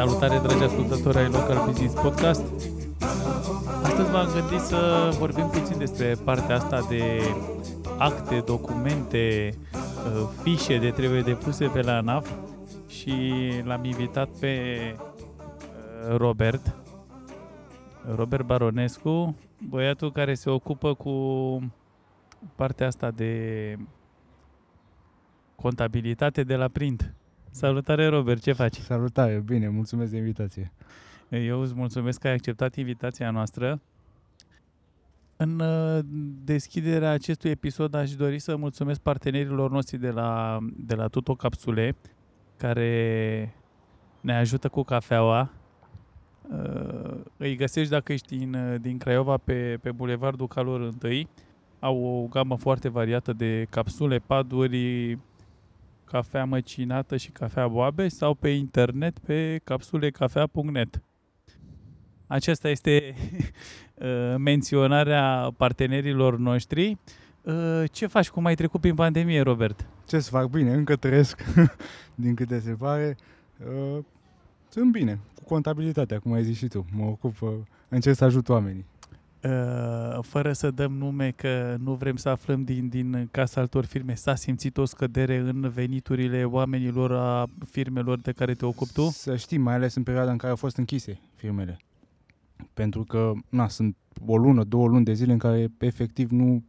Salutare, dragi ascultători ai Local Business Podcast. Astăzi m-am gândit să vorbim puțin despre partea asta de acte, documente, uh, fișe de trebuie depuse pe la ANAF și l-am invitat pe uh, Robert, Robert Baronescu, băiatul care se ocupă cu partea asta de contabilitate de la print. Salutare, Robert, ce faci? Salutare, bine, mulțumesc de invitație. Eu îți mulțumesc că ai acceptat invitația noastră. În uh, deschiderea acestui episod aș dori să mulțumesc partenerilor noștri de la, de la Tuto Capsule, care ne ajută cu cafeaua. Uh, îi găsești dacă ești din, din Craiova pe, pe Bulevardul Calor 1. Au o gamă foarte variată de capsule, paduri, cafea măcinată și cafea boabe sau pe internet pe capsulecafea.net. Aceasta este uh, menționarea partenerilor noștri. Uh, ce faci? Cum ai trecut prin pandemie, Robert? Ce să fac? Bine, încă trăiesc, din câte se pare. Uh, sunt bine, cu contabilitatea, cum ai zis și tu. Mă ocup, încerc să ajut oamenii. Uh, fără să dăm nume că nu vrem să aflăm din, din casa altor firme, s-a simțit o scădere în veniturile oamenilor a firmelor de care te ocupi tu? Să știi, mai ales în perioada în care au fost închise firmele. Pentru că, na, sunt o lună, două luni de zile în care efectiv nu,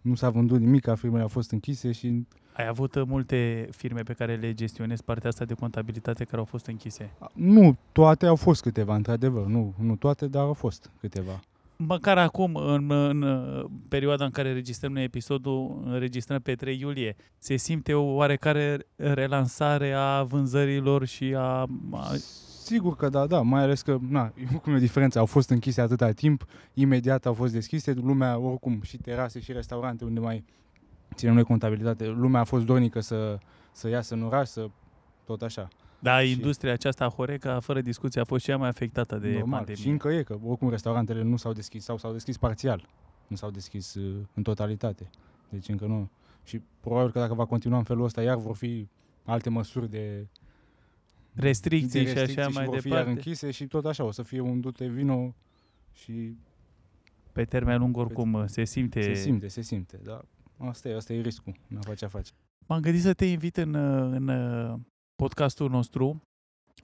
nu s-a vândut nimic, firmele au fost închise și... Ai avut multe firme pe care le gestionezi partea asta de contabilitate care au fost închise? Nu, toate au fost câteva, într-adevăr. Nu, nu toate, dar au fost câteva măcar acum, în, în perioada în care registrăm noi episodul, înregistrăm pe 3 iulie, se simte o oarecare relansare a vânzărilor și a... a... Sigur că da, da, mai ales că, na, cum e diferența, au fost închise atâta timp, imediat au fost deschise, lumea, oricum, și terase și restaurante unde mai ținem noi contabilitate, lumea a fost dornică să, să iasă în oraș, să tot așa. Da, și industria aceasta Horeca, fără discuție, a fost cea mai afectată de normal, pandemie. Și încă e, că oricum restaurantele nu s-au deschis sau s-au deschis parțial. Nu s-au deschis uh, în totalitate. Deci încă nu. Și probabil că dacă va continua în felul ăsta, iar vor fi alte măsuri de restricții, de restricții și așa și mai vor departe. fi iar închise și tot așa, o să fie un dute vino și... Pe termen lung oricum pe, se simte... Se simte, se simte, dar asta e, asta e riscul, nu face a face. M-am gândit să te invit în, în podcastul nostru,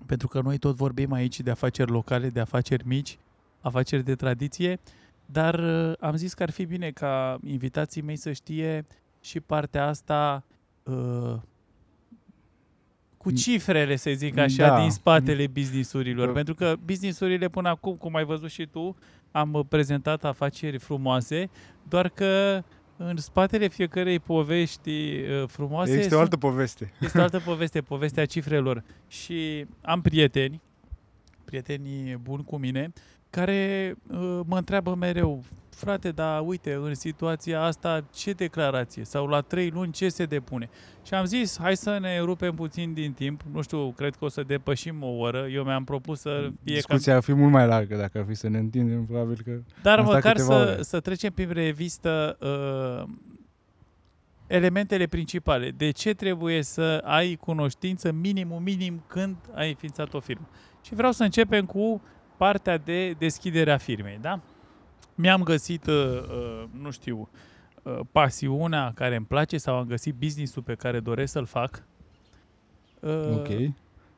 pentru că noi tot vorbim aici de afaceri locale, de afaceri mici, afaceri de tradiție, dar uh, am zis că ar fi bine ca invitații mei să știe și partea asta uh, cu mm. cifrele, să zic așa, da. din spatele businessurilor. Da. Pentru că businessurile până acum, cum ai văzut și tu, am prezentat afaceri frumoase, doar că în spatele fiecărei povești uh, frumoase... Este o altă poveste. Este o altă poveste, povestea cifrelor. Și am prieteni, prietenii buni cu mine, care uh, mă întreabă mereu, frate, dar uite, în situația asta ce declarație? Sau la trei luni ce se depune? Și am zis, hai să ne rupem puțin din timp. Nu știu, cred că o să depășim o oră. Eu mi-am propus să fie... Discuția cam... ar fi mult mai largă dacă ar fi să ne întindem, probabil că... Dar măcar să, să trecem prin revistă uh, elementele principale. De ce trebuie să ai cunoștință minimum, minim când ai înființat o firmă? Și vreau să începem cu partea de deschidere a firmei, da? mi-am găsit, uh, uh, nu știu, uh, pasiunea care îmi place sau am găsit business-ul pe care doresc să-l fac. Uh, ok.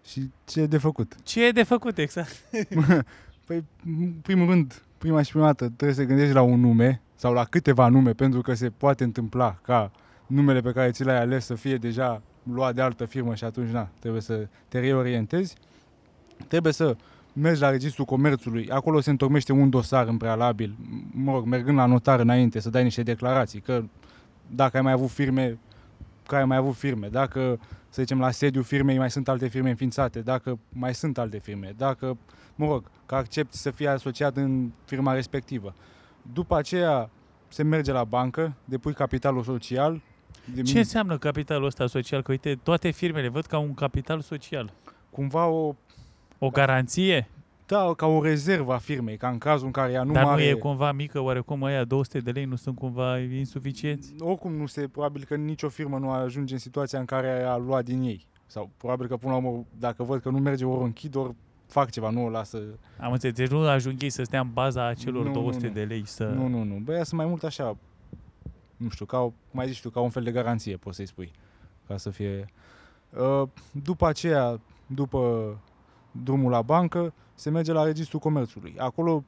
Și ce e de făcut? Ce e de făcut, exact. păi, în primul rând, prima și prima dată trebuie să gândești la un nume sau la câteva nume, pentru că se poate întâmpla ca numele pe care ți l-ai ales să fie deja luat de altă firmă și atunci, na, trebuie să te reorientezi. Trebuie să mergi la Registrul Comerțului, acolo se întocmește un dosar în prealabil, mă rog, mergând la notar înainte să dai niște declarații, că dacă ai mai avut firme, că ai mai avut firme, dacă, să zicem, la sediu firmei mai sunt alte firme înființate, dacă mai sunt alte firme, dacă, mă rog, că accepti să fii asociat în firma respectivă. După aceea se merge la bancă, depui capitalul social. De Ce înseamnă capitalul ăsta social? Că uite, toate firmele văd ca un capital social. Cumva o, O garanție? da, ca o rezervă a firmei, ca în cazul în care ea nu Dar are... nu e cumva mică, oarecum ăia 200 de lei nu sunt cumva insuficienți? Oricum nu se, probabil că nicio firmă nu ajunge în situația în care a luat din ei. Sau probabil că până la urmă, dacă văd că nu merge, ori o închid, ori fac ceva, nu o lasă... Am înțeles, deci nu ajung ei să stea în baza acelor Nu, nu, 200 nu. de lei să... Nu, nu, nu. Băi, ea sunt mai mult așa, nu știu, ca o, mai zici tu, ca un fel de garanție, poți să-i spui, ca să fie... Uh, După aceea, după drumul la bancă, se merge la Registrul Comerțului. Acolo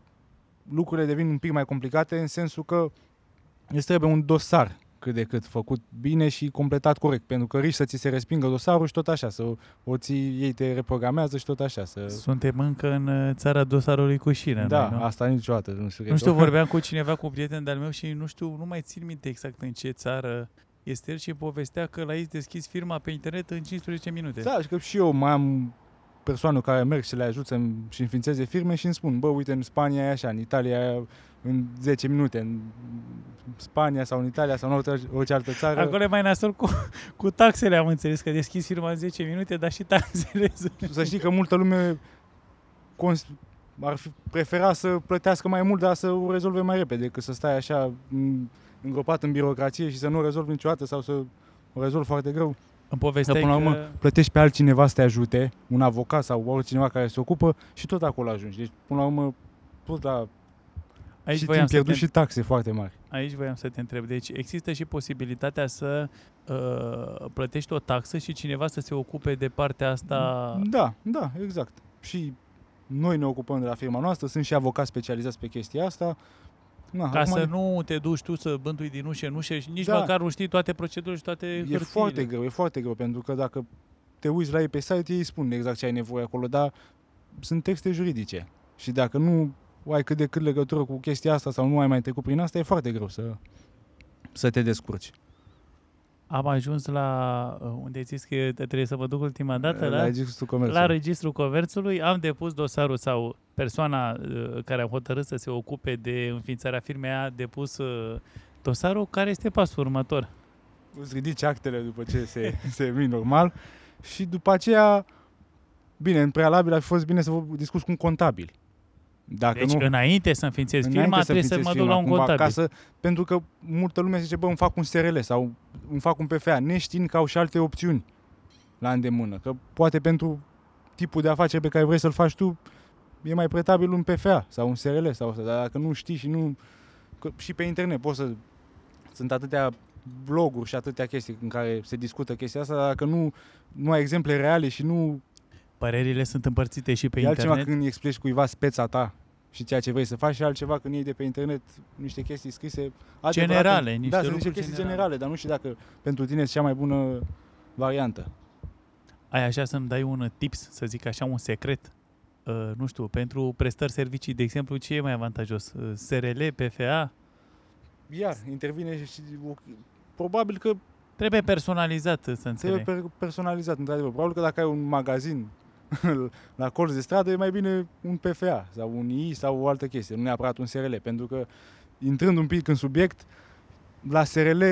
lucrurile devin un pic mai complicate în sensul că îți trebuie un dosar cât de cât făcut bine și completat corect, pentru că riști să ți se respingă dosarul și tot așa, să o ții, ei te reprogramează și tot așa. Să... Suntem încă în uh, țara dosarului cu șină, Da, noi, nu? asta niciodată. Nu știu, Nu știu, vorbeam cu cineva, cu un prieten de-al meu și nu știu, nu mai țin minte exact în ce țară este el și povestea că l-a deschis firma pe internet în 15 minute. Da, și că și eu mai am persoane care merg și le ajut să și înființeze firme și îmi spun, bă, uite, în Spania e așa, în Italia e în 10 minute, în Spania sau în Italia sau în orice, orice altă țară. Acolo e mai nasol cu, cu taxele, am înțeles, că deschis firma în 10 minute, dar și taxele sunt. Să știi că multă lume cons- ar fi prefera să plătească mai mult, dar să o rezolve mai repede, decât să stai așa m, îngropat în birocrație și să nu o rezolvi niciodată sau să o rezolvi foarte greu. Îmi povesteai Dar până la că... urmă, plătești pe altcineva să te ajute, un avocat sau oricine care se ocupă și tot acolo ajungi. Deci, până la urmă, tot la Aici și voiam, timp să te, pierdut și taxe foarte mari. aici voiam să te întreb. Deci există și posibilitatea să uh, plătești o taxă și cineva să se ocupe de partea asta... Da, da, exact. Și noi ne ocupăm de la firma noastră, sunt și avocați specializați pe chestia asta. Na, Ca acum să e- nu te duci tu să bântui din ușă în ușă și nici Da. măcar nu știi toate procedurile și toate E hârtiile. foarte greu, e foarte greu, pentru că dacă te uiți la ei pe site, ei spun exact ce ai nevoie acolo, dar sunt texte juridice. Și dacă nu ai cât de cât legătură cu chestia asta sau nu ai mai trecut prin asta, e foarte greu să, să te descurci. Am ajuns la uh, unde ai zis că trebuie să mă duc ultima dată, la la, Registrul Comerțului. la Registrul Comerțului, am depus dosarul sau persoana uh, care a hotărât să se ocupe de înființarea firmei a depus uh, dosarul. Care este pasul următor? îți ridici actele după ce se, se emit normal și după aceea, bine, în prealabil ar fi fost bine să vă discuți cu un contabil. Dacă Deci nu, înainte să înființezi înainte firma, trebuie să mă înființezi duc la un firma, cumva, contabil. Ca să, pentru că multă lume zice, bă, îmi fac un SRL sau îmi fac un PFA, neștiind că au și alte opțiuni la îndemână. Că poate pentru tipul de afaceri pe care vrei să-l faci tu, e mai pretabil un PFA sau un SRL sau asta. Dar dacă nu știi și nu... Că și pe internet poți să... Sunt atâtea bloguri și atâtea chestii în care se discută chestia asta, dar dacă nu, nu ai exemple reale și nu Părerile sunt împărțite și pe e altceva internet. când îi explici cuiva speța ta și ceea ce vrei să faci și altceva când iei de pe internet niște chestii scrise adevărate. Generale, niște da, sunt niște lucruri chestii generale. generale, dar nu știu dacă pentru tine este cea mai bună variantă. Ai așa să-mi dai un tips, să zic așa, un secret? Uh, nu știu, pentru prestări servicii, de exemplu, ce e mai avantajos? Uh, SRL, PFA? Iar intervine și probabil că Trebuie personalizat, să trebuie înțeleg. per- personalizat, într-adevăr. Probabil că dacă ai un magazin la colț de stradă, e mai bine un PFA sau un I sau o altă chestie, nu neapărat un SRL, pentru că intrând un pic în subiect, la SRL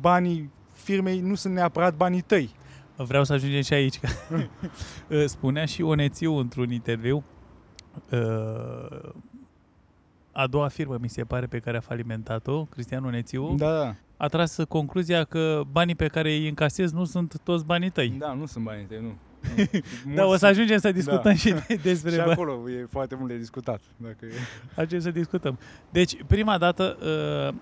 banii firmei nu sunt neapărat banii tăi. Vreau să ajungem și aici. Uh, Spunea și Onețiu într-un interviu, uh, a doua firmă, mi se pare, pe care a falimentat-o, Cristian Onețiu, Da, da. a tras concluzia că banii pe care îi încasezi nu sunt toți banii tăi. Da, nu sunt banii tăi, nu. Da, o să ajungem să discutăm Da. și de- despre Și bani. acolo e foarte mult de discutat. Dacă e. Ajungem să discutăm. Deci, prima dată, uh,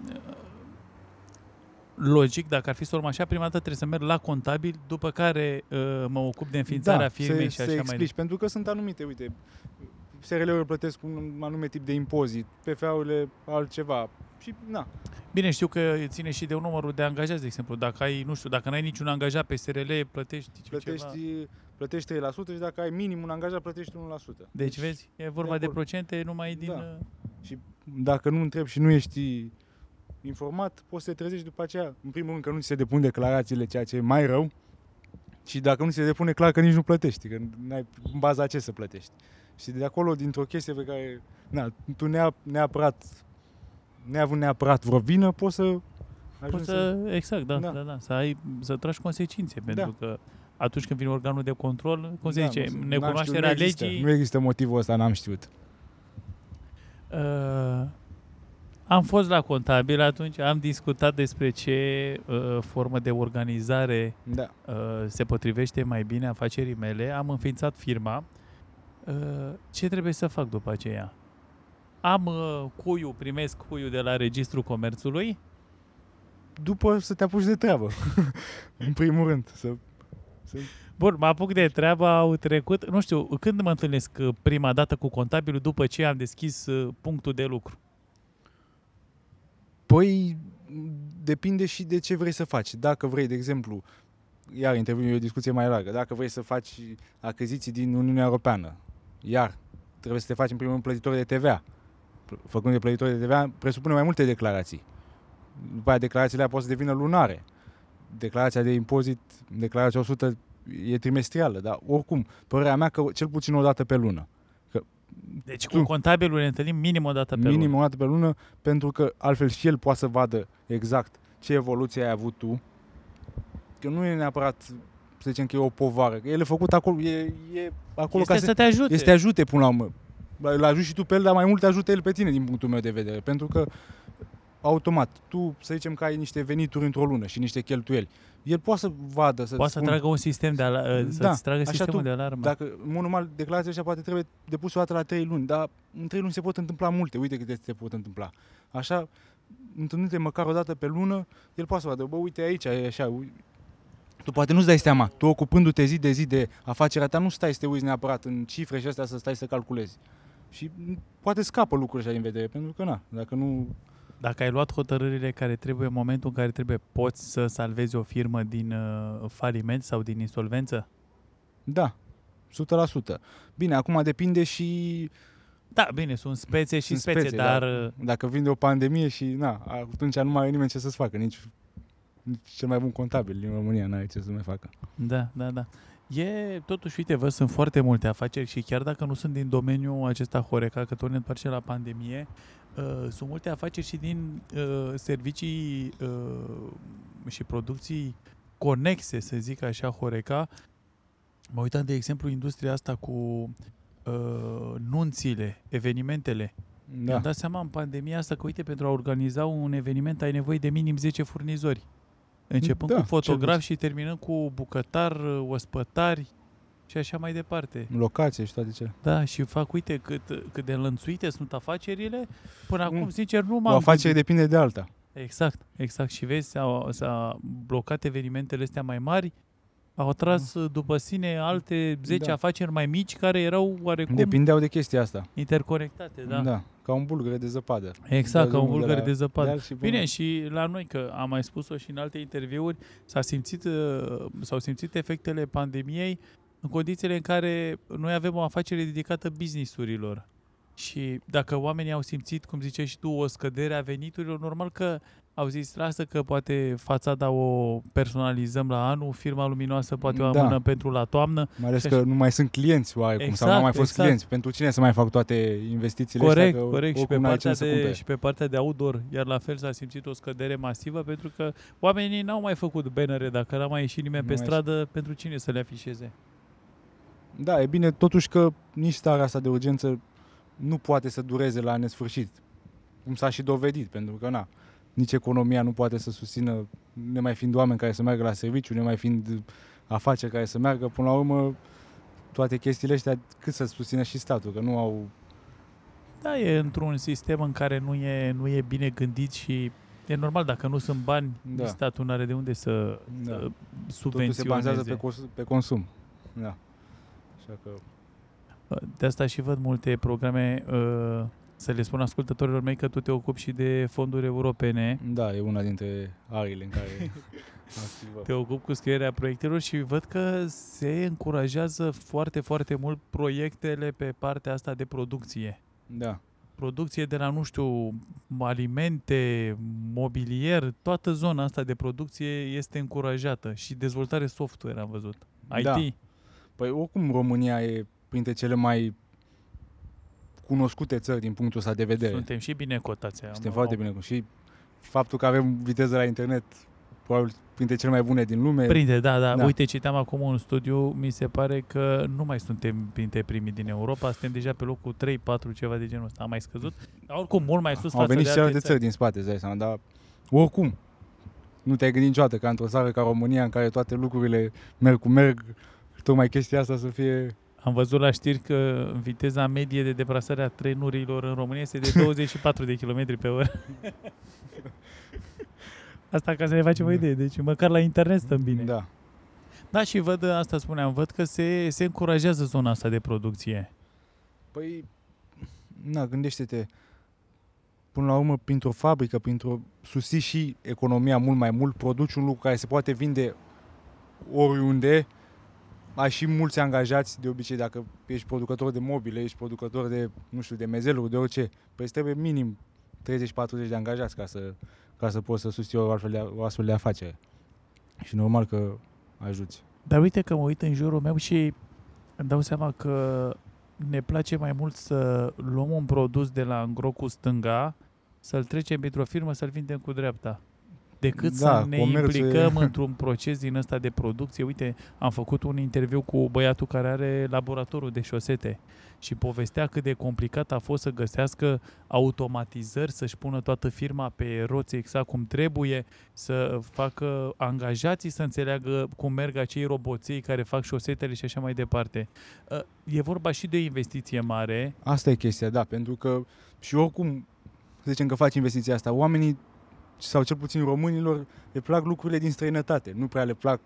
logic, dacă ar fi să o luăm așa, prima dată trebuie să merg la contabil, după care uh, mă ocup de înființarea firmei să, și să așa mai explici, departe. pentru că sunt anumite, uite, SRL-urile plătesc un anume tip de impozit, PFA-urile altceva, și na. Bine, știu că ține și de numărul de angajați, de exemplu. Dacă ai, nu știu, dacă n-ai niciun angajat pe SRL, plătești, plătești ceva. plătești 3% și dacă ai minim un angajat, plătești 1%. Deci, deci vezi, e vorba de, de procente numai din... Da. Și dacă nu întrebi și nu ești informat, poți să te trezești după aceea, în primul rând că nu ți se depun declarațiile, ceea ce e mai rău, și dacă nu se depune, clar că nici nu plătești, că n-ai în baza ce să plătești. Și de acolo, dintr-o chestie pe care, na, tu neapărat, neavând neapărat vreo vină, poți să Poți să, să, exact, da, da, da, da, să ai, să tragi consecințe, da. pentru că atunci când vine organul de control, cum se da, zice, necunoașterea legii... Nu există motivul ăsta, n-am știut. Uh, am fost la contabil atunci, am discutat despre ce uh, formă de organizare da. uh, se potrivește mai bine afacerii mele. Am înființat firma. Uh, ce trebuie să fac după aceea? Am uh, cuiu, primesc cuiu de la Registrul Comerțului. După să te apuci de treabă, în primul rând. Să, să... Bun, mă apuc de treabă, au trecut, nu știu, când mă întâlnesc uh, prima dată cu contabilul după ce am deschis uh, punctul de lucru? Păi, depinde și de ce vrei să faci. Dacă vrei, de exemplu, iar interviul e o discuție mai largă, dacă vrei să faci achiziții din Uniunea Europeană, iar trebuie să te faci în primul rând plătitor de TVA. Făcând de plătitor de TVA, presupune mai multe declarații. După aia declarațiile poate să devină lunare. Declarația de impozit, declarația 100 e trimestrială, dar oricum, părerea mea că cel puțin o dată pe lună. Deci cu contabilul ne întâlnim minim o dată pe minim lună. Minim o dată pe lună, pentru că altfel și el poate să vadă exact ce evoluție ai avut tu. Că nu e neapărat să zicem că e o povară, că el e făcut acolo, e, e acolo este ca să, să te ajute. Este ajute până la urmă. Îl ajut și tu pe el, dar mai mult te ajută el pe tine din punctul meu de vedere. Pentru că automat, tu să zicem că ai niște venituri într-o lună și niște cheltuieli el poate să vadă, să Poate să tragă un sistem de alarmă, să da, tragă sistemul tu, de alarmă. Dacă, în mod normal, declarația așa poate trebuie depusă o dată la 3 luni, dar în 3 luni se pot întâmpla multe, uite câte se pot întâmpla. Așa, întâlnite măcar o dată pe lună, el poate să vadă, bă, uite aici, e așa, tu poate nu-ți dai seama, tu ocupându-te zi de zi de afacerea ta, nu stai să te uiți neapărat în cifre și astea să stai să calculezi. Și poate scapă lucruri așa din vedere, pentru că na, dacă nu dacă ai luat hotărârile care trebuie în momentul în care trebuie, poți să salvezi o firmă din uh, faliment sau din insolvență? Da, 100%. Bine, acum depinde și... Da, bine, sunt spețe și sunt spețe, spețe, dar... dar... Uh, dacă vinde o pandemie și, na, atunci nu mai are nimeni ce să-ți facă, nici, nici cel mai bun contabil din România n-are ce să mai facă. Da, da, da. E, totuși, uite, vă sunt foarte multe afaceri și chiar dacă nu sunt din domeniul acesta Horeca, că tot ne întoarcem la pandemie, Uh, sunt multe afaceri și din uh, servicii uh, și producții conexe, să zic așa, Horeca. Mă uitam, de exemplu, industria asta cu uh, nunțile, evenimentele. Da. Mi-am dat seama în pandemia asta că, uite, pentru a organiza un eveniment ai nevoie de minim 10 furnizori. Începând da, cu fotograf și terminând cu bucătar, ospătari, și așa mai departe. Locație și toate cele. Da, și fac, uite, cât, cât de înlănțuite sunt afacerile, până acum, mm. sincer, nu m-am... O afacere gândit. depinde de alta. Exact, exact. Și vezi, s-au, s-a blocat evenimentele astea mai mari, au atras mm. după sine alte 10 da. afaceri mai mici care erau oarecum... Depindeau de chestia asta. Interconectate, da. Da, ca un bulgăre de zăpadă. Exact, ca un bulgăre de, de zăpadă. Și Bine, și la noi, că am mai spus-o și în alte interviuri, s-a simțit, uh, s-au simțit efectele pandemiei în condițiile în care noi avem o afacere dedicată businessurilor. Și dacă oamenii au simțit, cum ziceai și tu, o scădere a veniturilor, normal că au zis, lasă că poate fațada o personalizăm la anul, firma luminoasă poate o da. amână da. pentru la toamnă. Mai ales că nu mai sunt clienți oarecum, exact, sau nu au mai fost exact. clienți. Pentru cine să mai fac toate investițiile corect, astea? Corect, și pe, partea de, și pe partea de outdoor, iar la fel s-a simțit o scădere masivă, pentru că oamenii n-au mai făcut bannere, dacă n-a mai ieșit nimeni nu pe stradă, ieșit. pentru cine să le afișeze? Da, e bine totuși că nici starea asta de urgență nu poate să dureze la nesfârșit. Cum s-a și dovedit, pentru că na, nici economia nu poate să susțină, ne mai fiind oameni care să meargă la serviciu, ne mai fiind afaceri care să meargă, până la urmă toate chestiile astea cât să susțină și statul, că nu au... Da, e într-un sistem în care nu e, nu e bine gândit și e normal, dacă nu sunt bani, da. statul nu are de unde să, da. să subvenționeze. Totul se bazează pe, pe consum. Da. Așa că... De asta și văd multe programe uh, să le spun ascultătorilor mei că tu te ocupi și de fonduri europene. Da, e una dintre arile în care activă. Te ocupi cu scrierea proiectelor și văd că se încurajează foarte, foarte mult proiectele pe partea asta de producție. Da. Producție de la, nu știu, alimente, mobilier, toată zona asta de producție este încurajată și dezvoltare software am văzut. IT. Da. Păi oricum România e printre cele mai cunoscute țări din punctul ăsta de vedere. Suntem și bine cotați. am- Suntem foarte am- bine. Și faptul că avem viteză la internet probabil printre cele mai bune din lume. Prinde, da, da, Da. Uite, citeam acum un studiu, mi se pare că nu mai suntem printre primii din Europa, suntem deja pe locul 3-4, ceva de genul ăsta. Am mai scăzut? Dar oricum, mult mai sus Au față venit de și alte alte țări din spate, îți dai seama, dar oricum nu te-ai gândit niciodată ca într-o țară ca România în care toate lucrurile merg cu merg, tocmai chestia asta să fie... Am văzut la știri că viteza medie de deplasare a trenurilor în România este de 24 de km pe oră. Asta ca să ne facem o idee. Deci măcar la internet stăm bine. Da. Da, și văd, asta spuneam, văd că se, se încurajează zona asta de producție. Păi, na, gândește-te, până la urmă, printr-o fabrică, printr-o susții și economia mult mai mult, produci un lucru care se poate vinde oriunde, ai și mulți angajați, de obicei, dacă ești producător de mobile, ești producător de, nu știu, de mezeluri, de orice, păi îți trebuie minim 30-40 de angajați ca să, ca să poți să susții o astfel, de, o astfel de afacere. Și normal că ajuți. Dar uite că mă uit în jurul meu și îmi dau seama că ne place mai mult să luăm un produs de la îngro cu stânga, să-l trecem într-o firmă, să-l vindem cu dreapta. Decât Da, să ne comerțul e- implicăm într-un proces din ăsta de producție. Uite, am făcut un interviu cu băiatul care are laboratorul de șosete și povestea cât de complicat a fost să găsească automatizări, să-și pună toată firma pe roți exact cum trebuie, să facă angajații să înțeleagă cum merg acei roboței care fac șosetele și așa mai departe. Uh, E vorba și de o investiție mare. Asta e chestia, da, pentru că și oricum, să zicem că faci investiția asta, oamenii, sau cel puțin românilor, le plac lucrurile din străinătate. Nu prea le plac,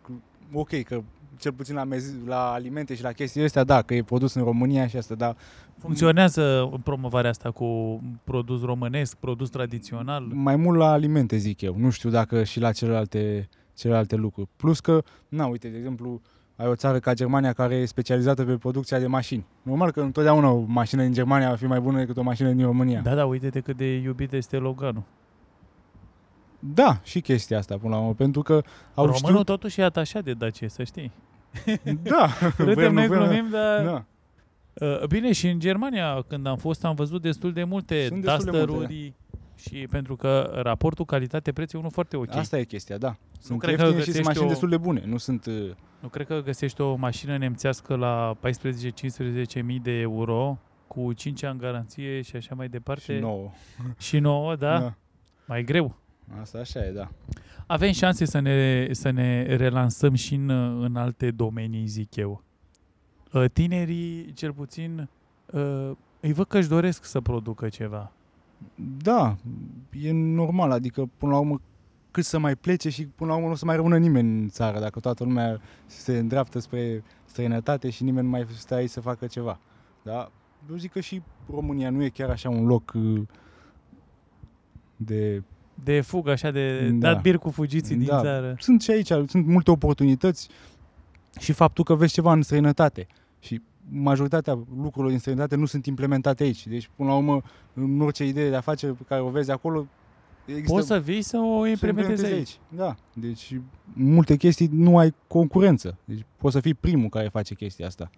ok, că cel puțin la, mezi, la alimente și la chestii astea, da, că e produs în România și asta, da. Funcționează promovarea asta cu produs românesc, produs tradițional. Mai mult la alimente, zic eu. Nu știu dacă și la celelalte, celelalte lucruri. Plus că, na, uite, de exemplu, ai o țară ca Germania care e specializată pe producția de mașini. Normal că întotdeauna o mașină din Germania va fi mai bună decât o mașină din România. Da, da, uite-te cât de iubit este Loganul. Da, și chestia asta până la urmă, pentru că au Românul știut... totuși e atașat de Dacia, să știi. Da, Râdem, nu noi vrem, glumim, dar... Da. Uh, Bine, și în Germania, când am fost, am văzut destul de multe Sunt destul de multe, Duster-uri și pentru că raportul calitate-preț e unul foarte ok. Asta e chestia, da. Sunt cred că ieftine și găsești sunt mașini o- destul de bune. Nu sunt... uh, Nu cred că găsești o mașină nemțească la 14-15 mii de euro cu 5 ani garanție și așa mai departe. Și nouă. Și nouă, da? Mai greu. Asta așa e, da. Avem șanse să ne, să ne relansăm și în, în alte domenii, zic eu. Uh, Tinerii, cel puțin, uh, îi văd că își doresc să producă ceva. Da, e normal, adică până la urmă cât să mai plece și până la urmă nu o să mai rămână nimeni în țară, dacă toată lumea se îndreaptă spre străinătate și nimeni nu mai stă aici să facă ceva. Da? Eu zic că și România nu e chiar așa un loc uh, de De fugă, așa, de Da. dat bir cu fugiții din Da. țară. sunt și aici, sunt multe oportunități și faptul că vezi ceva în străinătate și majoritatea lucrurilor din străinătate nu sunt implementate aici. Deci, până la urmă, în orice idee de afacere pe care o vezi acolo, există Poți să vii să o să implementezi aici. Da, deci multe chestii nu ai concurență. Deci poți să fii primul care face chestia asta.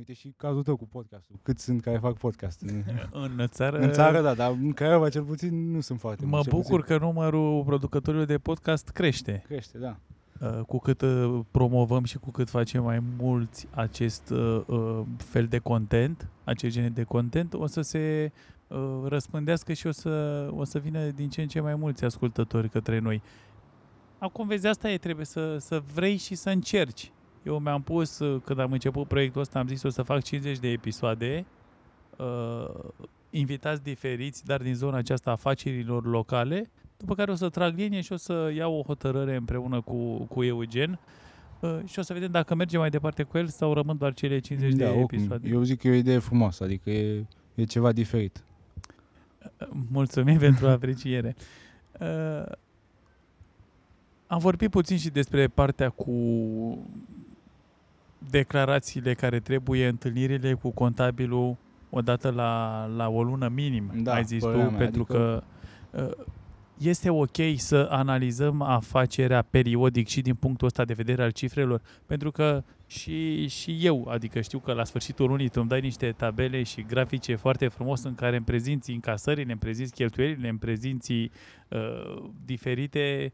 Uite și cazul tău cu podcastul. Cât sunt care fac podcast? În, În țară, în țară, da, dar în Craiova cel puțin nu sunt foarte mă mulți, cel bucur că numărul producătorilor de podcast crește. puțin. Crește, da. Uh, cu cât uh, promovăm și cu cât facem mai mulți acest uh, uh, fel de content, acest gen de content, o să se uh, răspândească și o să, o să vină din ce în ce mai mulți ascultători către noi. Acum, vezi, asta e, trebuie să, să vrei și să încerci. Eu mi-am pus, uh, când am început proiectul ăsta, am zis o să fac 50 de episoade, uh, invitați diferiți, dar din zona aceasta a afacerilor locale, după care o să trag linie și o să iau o hotărâre împreună cu, cu Eugen uh, și o să vedem dacă mergem mai departe cu el sau rămân doar cele 50 da, de oricum, episoade. Eu zic că e o idee frumoasă, adică e, e ceva diferit. Mulțumim pentru apreciere. Uh, am vorbit puțin și despre partea cu declarațiile care trebuie, întâlnirile cu contabilul odată la, la o lună minim, Da, ai zis tu, părerea mea, pentru adică- că uh, este ok să analizăm afacerea periodic și din punctul ăsta de vedere al cifrelor, pentru că și, și eu, adică știu că la sfârșitul lunii tu îmi dai niște tabele și grafice foarte frumos în care îmi prezinți încasările, îmi prezinți cheltuielile, îmi prezinți uh, diferite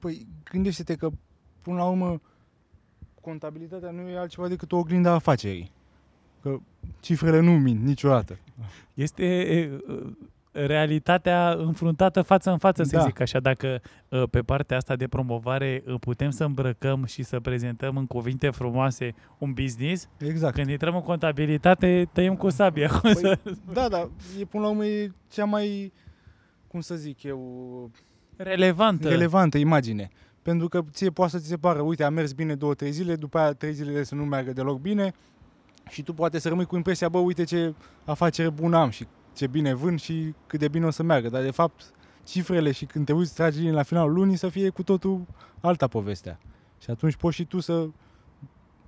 Păi gândește-te că, până la urmă, contabilitatea nu e altceva decât o oglindă a afacerii. Că cifrele nu mint niciodată. Este uh, realitatea înfruntată față în față, să Da. zic așa. Dacă uh, pe partea asta de promovare uh, putem să îmbrăcăm și să prezentăm în cuvinte frumoase un business, Exact. când intrăm în contabilitate, tăiem cu sabia. Cum Păi, să... da, da, e până la urmă e cea mai, cum să zic eu, Relevantă. relevantă imagine. Pentru că ție poate să ți se pară, uite, a mers bine două, trei zile, după aia trei zile să nu meargă deloc bine și tu poate să rămâi cu impresia, bă, uite ce afacere bună am și ce bine vând și cât de bine o să meargă. Dar, de fapt, cifrele și când te uiți, tragi linii la finalul lunii să fie cu totul alta povestea. Și atunci poți și tu să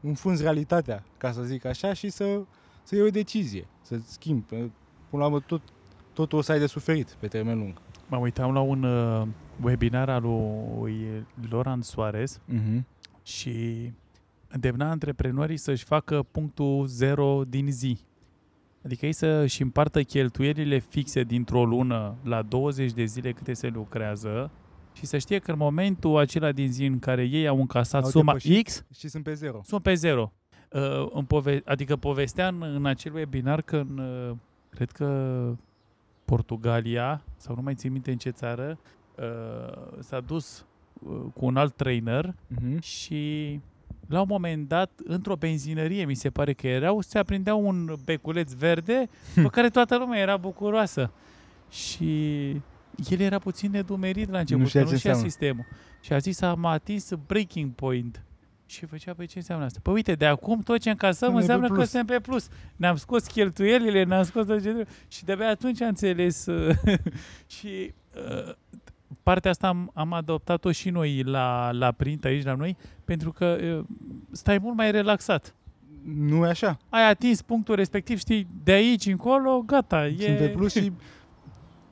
înfunzi realitatea, ca să zic așa, și să, să iei o decizie, să-ți schimbi. Până la urmă, tot, totul o să ai de suferit pe termen lung. Mă uitam la un uh, webinar al lui Laurent Suarez Uh-huh. și îndemna antreprenorii să-și facă punctul zero din zi. Adică ei să-și împartă cheltuielile fixe dintr-o lună la 20 de zile câte se lucrează și să știe că în momentul acela din zi în care ei au încasat Au suma depășit. X, Și sunt pe zero. sunt pe zero. Uh, în pove- adică povestea în, în acel webinar că în, uh, cred că Portugalia, sau nu mai țin minte în ce țară, uh, s-a dus uh, cu un alt trainer Uh-huh. și la un moment dat, într-o benzinărie, mi se pare că erau, se aprindea un beculeț verde pe care toată lumea era bucuroasă. Și el era puțin nedumerit la început, Nu știa că nu ce știa înseamnă. sistemul. Și a zis, am atins breaking point. Și făcea, păi ce înseamnă asta? Păi uite, de acum tot ce încasăm Suntem pe înseamnă că plus. suntem pe plus. Ne-am scos cheltuielile, ne-am scos tot ce trebuie. Și de-abia atunci am înțeles. uh, și uh, partea asta am, am adoptat-o și noi la, la print aici la noi, pentru că uh, stai mult mai relaxat. Nu e așa. Ai atins punctul respectiv, știi, de aici încolo, gata. E... Sunt pe plus și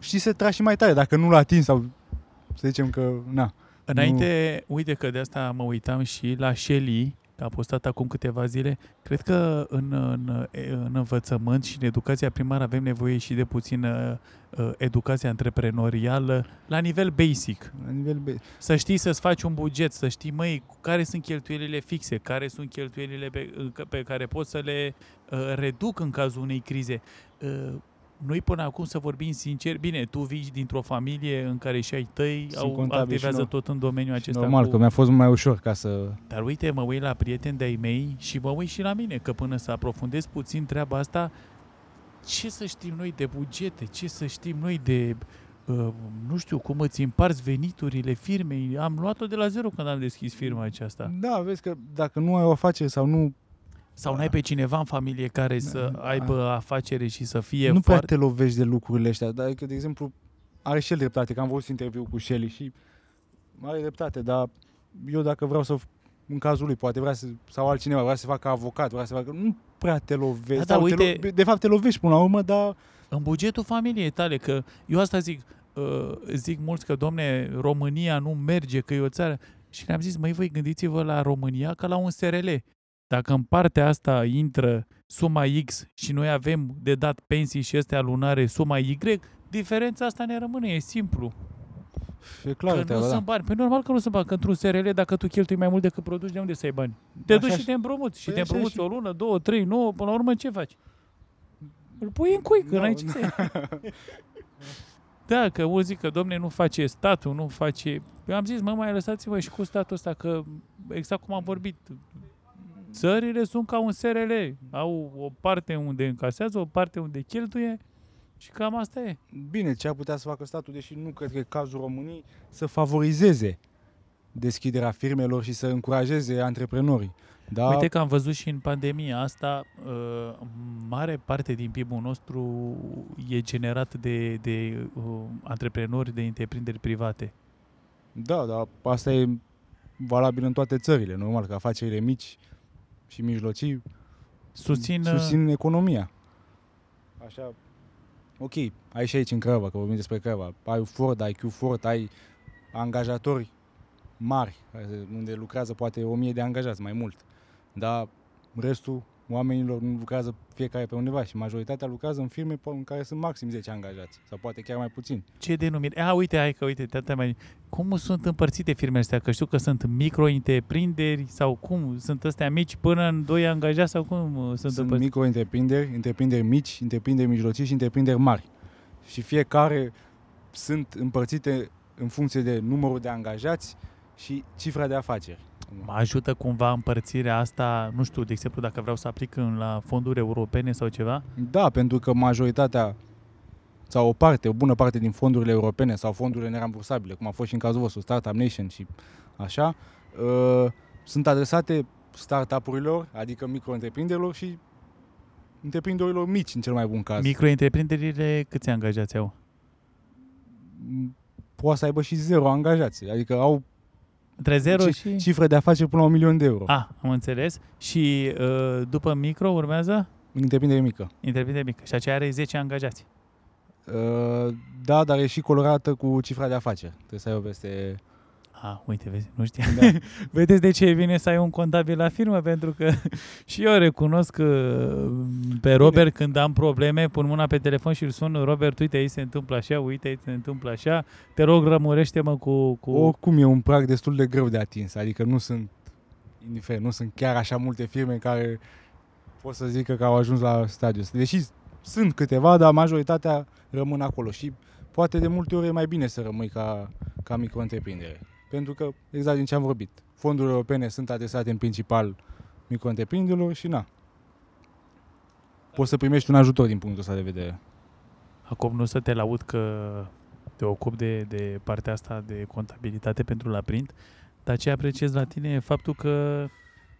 știi să tragi și mai tare. Dacă nu l-a atins sau să zicem că, na. Înainte, uite că de asta mă uitam și la Shelly, că a postat acum câteva zile. Cred că în, în, în învățământ și în educația primară avem nevoie și de puțină uh, educație antreprenorială la nivel basic. La nivel B. Să știi să-ți faci un buget, să știi, măi, care sunt cheltuielile fixe, care sunt cheltuielile pe, pe care pot să le uh, reduc în cazul unei crize. Uh, noi până acum să vorbim sincer, bine, tu vii dintr-o familie în care și ai tăi Sunt au, contabili activează și noi. tot în domeniul acesta. Normal, cu... că mi-a fost mai ușor ca să... Dar uite, mă uit la prieteni de-ai mei și mă uit și la mine, că până să aprofundez puțin treaba asta, ce să știm noi de bugete, ce să știm noi de, uh, nu știu, cum îți împarți veniturile firmei. Am luat-o de la zero când am deschis firma aceasta. Da, vezi că dacă nu ai o afacere sau nu, Sau n-ai pe cineva în familie care să aibă afacere și să fie nu prea foarte... te lovești de lucrurile astea. Dar că, de exemplu, are și el dreptate, că am văzut interviu cu Shelly și are dreptate, dar eu dacă vreau să în cazul lui, poate vrea să, sau altcineva, vrea să se facă avocat, vrea să facă, nu prea te lovești. Da, da, sau te uite- lo, de fapt te lovești până la urmă, dar În bugetul familiei tale, că eu asta zic, uh, zic mulți că, domne, România nu merge, că e o țară. Și le-am zis, măi, voi gândiți-vă la România ca la un SRL. Dacă în partea asta intră suma X și noi avem de dat pensii și astea lunare suma Y, diferența asta ne rămâne, e simplu. e clar că nu treaba, da. sunt bani. Păi normal că nu sunt bani, că într-un SRL, dacă tu cheltui mai mult decât produci, de unde să ai bani? Te Așa duci și și- te împrumuți. Și Păi te așa împrumuți și- o lună, două, trei, nouă, până la urmă ce faci? Îl pui în cui, că Da, n-ai ce să iei. Da, că mulți zic că, domne, nu face statul, nu face... Eu am zis, mă, mai lăsați-vă și cu statul ăsta, că exact cum am vorbit, țările sunt ca un SRL. Au o parte unde încasează, o parte unde cheltuie și cam asta e. Bine, ce ar putea să facă statul, deși nu cred că e cazul României, să favorizeze deschiderea firmelor și să încurajeze antreprenorii. Da, Uite că am văzut și în pandemia asta, uh, mare parte din PIB-ul nostru e generat de, de uh, antreprenori, de întreprinderi private. da, da, asta e valabil în toate țările. Normal că afacerile mici și mijlocii Susțin, uh, susțin economia. Așa, ok, ai și aici în Craiova, că vorbim despre Craiova, ai Ford, ai Q Ford, ai angajatori mari, unde lucrează poate o mie de angajați, mai mult. Dar restul oamenilor nu lucrează fiecare pe undeva și majoritatea lucrează în firme pe- în care sunt maxim 10 angajați sau poate chiar mai puțin. ce denumire? A, uite, hai că uite, tata mai... Cum sunt împărțite firmele astea? Că știu că sunt micro-întreprinderi sau cum? Sunt astea mici până în doi angajați sau cum uh, sunt, Sunt împărțite? micro-întreprinderi, întreprinderi mici, întreprinderi mijlocii și întreprinderi mari. Și fiecare sunt împărțite în funcție de numărul de angajați și cifra de afaceri. Mă ajută cumva împărțirea asta, nu știu, de exemplu, dacă vreau să aplic în, la fonduri europene sau ceva? Da, pentru că majoritatea sau o parte, o bună parte din fondurile europene sau fondurile nerambursabile, cum a fost și în cazul vostru, Startup Nation și așa, uh, sunt adresate startup-urilor, adică micro-întreprinderilor și întreprinderilor mici în cel mai bun caz. Micro-întreprinderile câți angajați au? M, Poate să aibă și zero angajați, adică au Între 0 Ci- și... cifre de afaceri până la un milion de euro. A, am înțeles. Și uh, după micro urmează Întreprindere mică. întreprindere mică. Și aceea are 10 angajați. Uh, da, dar e și colorată cu cifra de afaceri. Trebuie să ai o peste... A, uite, vezi, nu știam. Da. Vedeți de ce e bine să ai un contabil la firmă? Pentru că și eu recunosc că pe Robert când am probleme, pun mâna pe telefon și îl sun, Robert, uite, aici se întâmplă așa, uite, aici se întâmplă așa, te rog, rămurește-mă cu... cu... Oricum e un prag destul de greu de atins, adică nu sunt, indiferent, nu sunt chiar așa multe firme care pot să zică că au ajuns la stadiul ăsta. Deși sunt câteva, dar majoritatea rămân acolo și poate de multe ori e mai bine să rămâi ca, ca micro-întreprindere. Pentru că, exact din ce am vorbit, fondurile europene sunt adresate în principal micro-întreprinderilor și na. Poți să primești un ajutor din punctul ăsta de vedere. Acum nu să te laud că te ocup de, de partea asta de contabilitate pentru la print, dar ce apreciez la tine e faptul că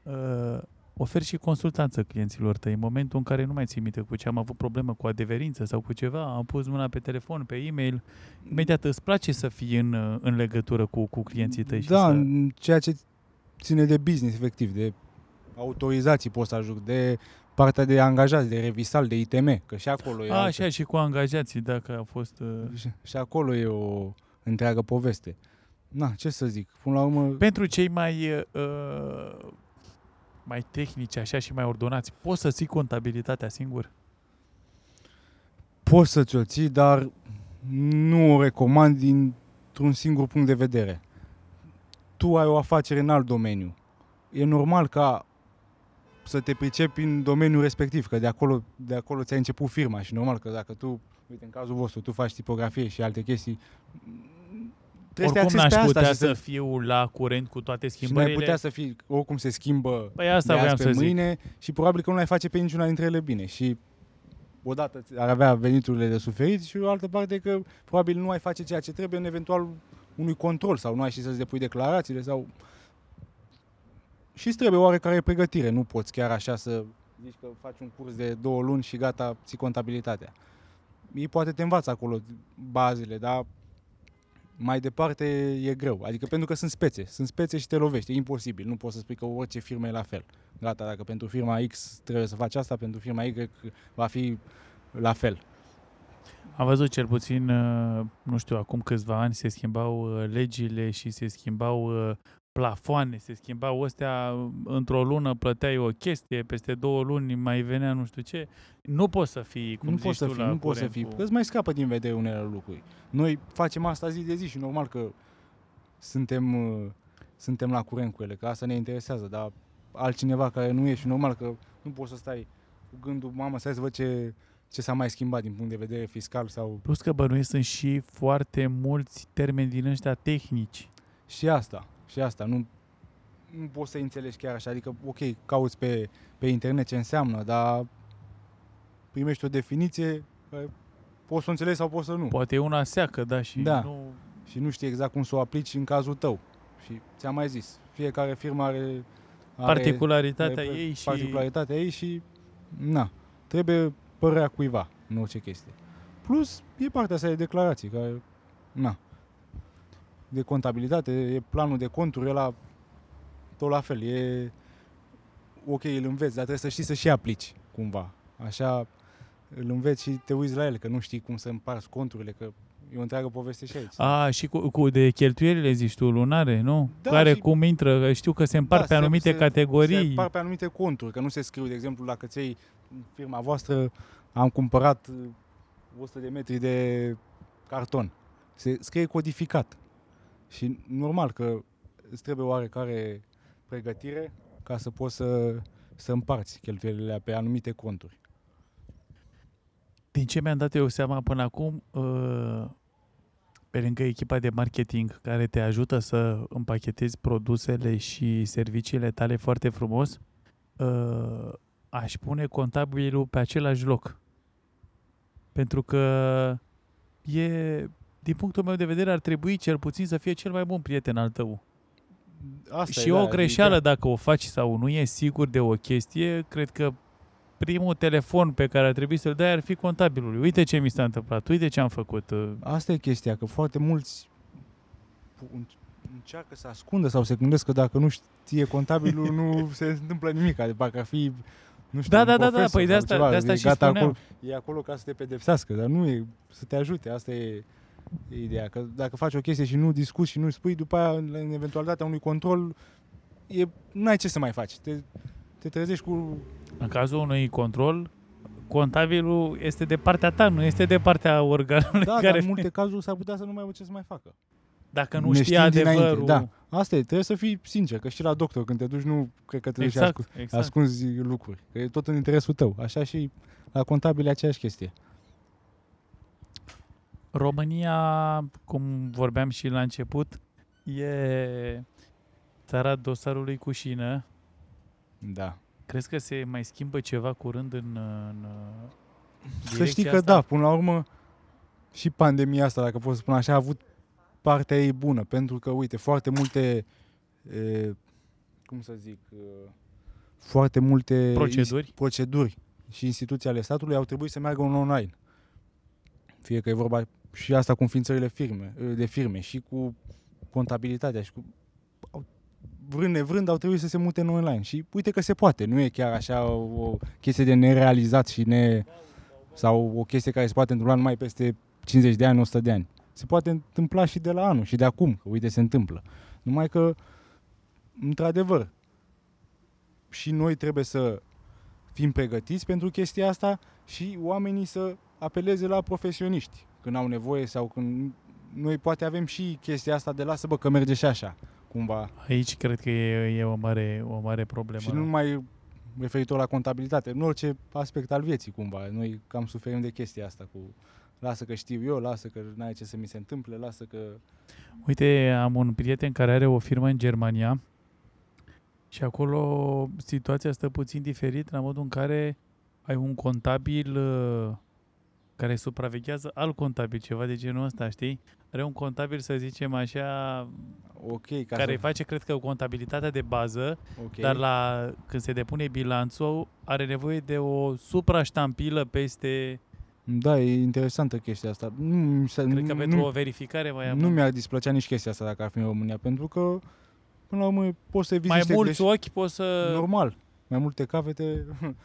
uh, oferi și consultanță clienților tăi în momentul în care nu mai ții minte cu ce am avut problemă cu adeverință sau cu ceva, am pus mâna pe telefon, pe e-mail, imediat îți place să fii în, uh, în legătură cu, cu clienții tăi și Da, să... în ceea ce ține de business, efectiv, de autorizații pot să ajut, de partea de angajați, de revisal, de ITM, că și acolo e A, altă- așa și cu angajații, dacă a fost... Uh... și, și acolo e o întreagă poveste. Na, ce să zic, până la urmă, Pentru cei mai uh, mai tehnici așa și mai ordonați, poți să ții contabilitatea singur? poți să ți-o ții, dar nu o recomand dintr-un singur punct de vedere. Tu ai o afacere în alt domeniu. E normal ca să te pricepi în domeniul respectiv, că de acolo, de acolo ți-ai început firma și normal că dacă tu, uite, în cazul vostru, tu faci tipografie și alte chestii, trebuie Oricum să te n-aș axezi pe putea asta să și fiu la curent cu toate și nu ai schimbările. putea să fii, oricum se schimbă Păi asta de voiam azi să pe zic. mâine și probabil că nu ai face pe niciuna dintre ele bine și odată ți- ar avea veniturile de suferit și o altă parte că probabil nu ai face ceea ce trebuie în eventual unui control sau nu ai și să-ți depui declarațiile sau și îți trebuie oarecare pregătire, nu poți chiar așa să zici că faci un curs de două luni și gata, ții contabilitatea. Ei poate te învață acolo bazele, dar mai departe e greu. Adică pentru că sunt spețe. Sunt spețe și te lovești. E imposibil. Nu poți să spui că orice firmă e la fel. Gata, dacă pentru firma X trebuie să faci asta, pentru firma Y va fi la fel. Am văzut cel puțin, uh, nu știu, acum câțiva ani se schimbau uh, legile și se schimbau uh, plafoane, se schimbau astea, uh, într-o lună plăteai o chestie, peste două luni mai venea nu știu ce. Nu poți să fii, cum nu zici poți să tu, fii, la nu poți să curent fii. cu- Că îți mai scapă din vedere unele lucruri. Noi facem asta zi de zi și normal că suntem, uh, suntem la curent cu ele, că asta ne interesează, dar altcineva care nu e și normal că nu poți să stai cu gândul, mamă, stai să văd ce, ce s-a mai schimbat din punct de vedere fiscal sau Plus că bănuiesc sunt și foarte mulți termeni din ăștia tehnici. Și asta, și asta, nu, nu poți să înțelegi chiar așa, adică, ok, cauți pe, pe internet ce înseamnă, dar primești o definiție, care poți să o înțelegi sau poți să nu. Poate e una seacă, da, și Da. nu... Și nu știi exact cum să o aplici în cazul tău. Și ți-am mai zis, fiecare firmă are are- Particularitatea are ei și... Particularitatea ei și, na, trebuie părerea cuiva în orice chestie. Plus, e partea asta de declarații, care, na, de contabilitate, e planul de conturi, la tot la fel, e ok, îl înveți, dar trebuie să știi să și aplici, cumva. Așa îl înveți și te uiți la el, că nu știi cum să împarți conturile, că e o întreagă poveste și aici. A, și cu, cu de cheltuielile, zici tu, lunare, nu? Da, Care și- cum intră, știu că se împart Da, pe se- anumite se- categorii. Se par pe anumite conturi, că nu se scriu, de exemplu, dacă ți iei firma voastră, am cumpărat uh, 100 de metri de carton. Se scrie codificat. Și normal că îți trebuie oarecare pregătire ca să poți să, să împarți cheltuielile pe anumite conturi. Din ce mi-am dat eu seama până acum, uh, pe lângă echipa de marketing care te ajută să împachetezi produsele și serviciile tale foarte frumos, uh, aș pune contabilul pe același loc. Pentru că e, din punctul meu de vedere, ar trebui cel puțin să fie cel mai bun prieten al tău. Asta și e, o da, greșeală adică- dacă o faci sau nu e sigur de o chestie, cred că primul telefon pe care ar trebui să-l dai ar fi contabilului. Uite ce mi s-a întâmplat, uite ce am făcut. uh, Asta e chestia, că foarte mulți pu- înc- încearcă să ascundă sau se gândesc că dacă nu știe contabilul nu se întâmplă nimic, de parcă ar fi nu știu, Da, un da, da, da, profesor păi de sau asta, ceva, de asta e și gata spuneam. acolo, e acolo ca să te pedepsească, dar nu e să te ajute, asta e, e ideea, că dacă faci o chestie și nu discuți și nu spui, după aia, în în eventualitatea unui control, e, nu ai ce să mai faci, te, te trezești cu În cazul unui control, contabilul este de partea ta, nu este de partea organului da, dar care... în multe cazuri s-ar putea să nu mai aibă ce să mai facă. Dacă nu neștiind știe dinainte, adevărul... da. Asta e, trebuie să fii sincer, că și la doctor când te duci nu cred că te duci și Exact, ascunzi, exact. ascunzi lucruri, că e tot în interesul tău. Așa și la contabil e aceeași chestie. România, cum vorbeam și la început, e țara dosarului cu șină. Da. Crezi că se mai schimbă ceva curând în, în Să direcția știi că asta? da, până la urmă și pandemia asta, dacă pot să spun așa, a avut partea ei bună, pentru că, uite, foarte multe, e, cum să zic, e, foarte multe Proceduri. ins- proceduri și instituții ale statului au trebuit să meargă în online. Fie că e vorba și asta cu înființările firme, de firme și cu contabilitatea și cu au- vrând nevrând au trebuit să se mute în online și uite că se poate, nu e chiar așa o, o chestie de nerealizat și ne sau o chestie care se poate întâmpla numai peste 50 de ani, 100 de ani. Se poate întâmpla și de la anul și de acum, că uite se întâmplă. Numai că într-adevăr și noi trebuie să fim pregătiți pentru chestia asta și oamenii să apeleze la profesioniști când au nevoie sau când noi poate avem și chestia asta de lasă bă că merge și așa, cumva. Aici cred că e, e o, mare, o mare problemă. Și nu numai referitor la contabilitate, în orice aspect al vieții cumva. Noi cam suferim de chestia asta cu lasă că știu eu, lasă că n-ai ce să mi se întâmple, lasă că... Uite, am un prieten care are o firmă în Germania și acolo situația stă puțin diferit la modul în care ai un contabil uh, care supraveghează alt contabil, ceva de genul ăsta, știi? Are un contabil, să zicem așa, Ok, ca care să... face, cred că, contabilitatea de bază, Ok. dar la, când se depune bilanțul, are nevoie de o supraștampilă peste, Da, e interesantă chestia asta. Nu, mi se- cred că nu, pentru nu, o verificare mai nu mi-ar displăcea nici chestia asta dacă ar fi în România, pentru că până la urmă poți să eviți mai niște mulți greș- ochi poți să... Normal. Mai multe capete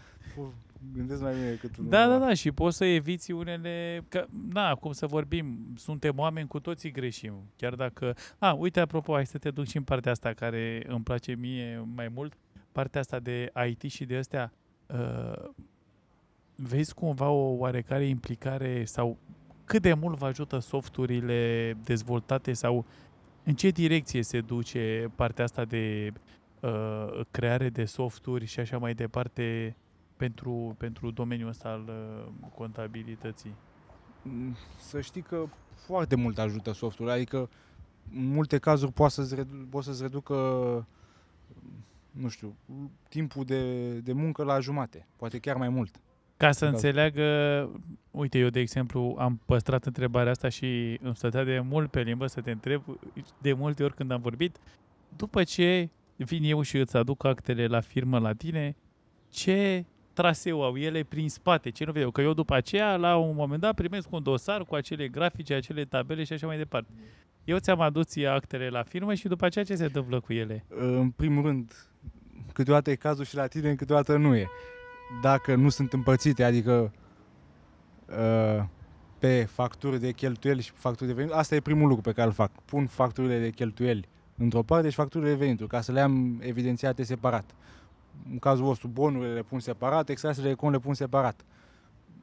gândesc mai bine decât unul Da, da, normal. da, și poți să eviți unele... Că, na, cum să vorbim, suntem oameni, cu toții greșim. Chiar dacă... A, uite, apropo, hai să te duc și în partea asta care îmi place mie mai mult, partea asta de IT și de astea. Uh, vezi cumva o oarecare implicare sau cât de mult vă ajută softurile dezvoltate sau în ce direcție se duce partea asta de uh, creare de softuri și așa mai departe pentru, pentru domeniul ăsta al uh, contabilității. Mm, Să știi că foarte mult ajută softul, adică în multe cazuri poate să-ți, redu- poate să-ți reducă nu știu, timpul de, de muncă la jumate, poate chiar mai mult. Ca să Da. înțeleagă, uite, eu de exemplu am păstrat întrebarea asta și îmi stătea de mult pe limbă să te întreb de multe ori când am vorbit, după ce vin eu și îți aduc actele la firmă la tine, ce traseu au ele prin spate, ce nu vreau. Că eu după aceea, la un moment dat, primesc un dosar cu acele grafice, acele tabele și așa mai departe. Eu ți-am adus ție actele la firmă și după aceea ce se întâmplă cu ele? În primul rând, câteodată e cazul și la tine, câteodată nu e. Dacă nu sunt împărțite, adică uh, pe facturi de cheltuieli și facturi de venituri, asta e primul lucru pe care îl fac. Pun facturile de cheltuieli într-o parte și facturile de venituri, ca să le am evidențiate separat. În cazul vostru, bonurile le pun separat, extrasele de cont le pun separat.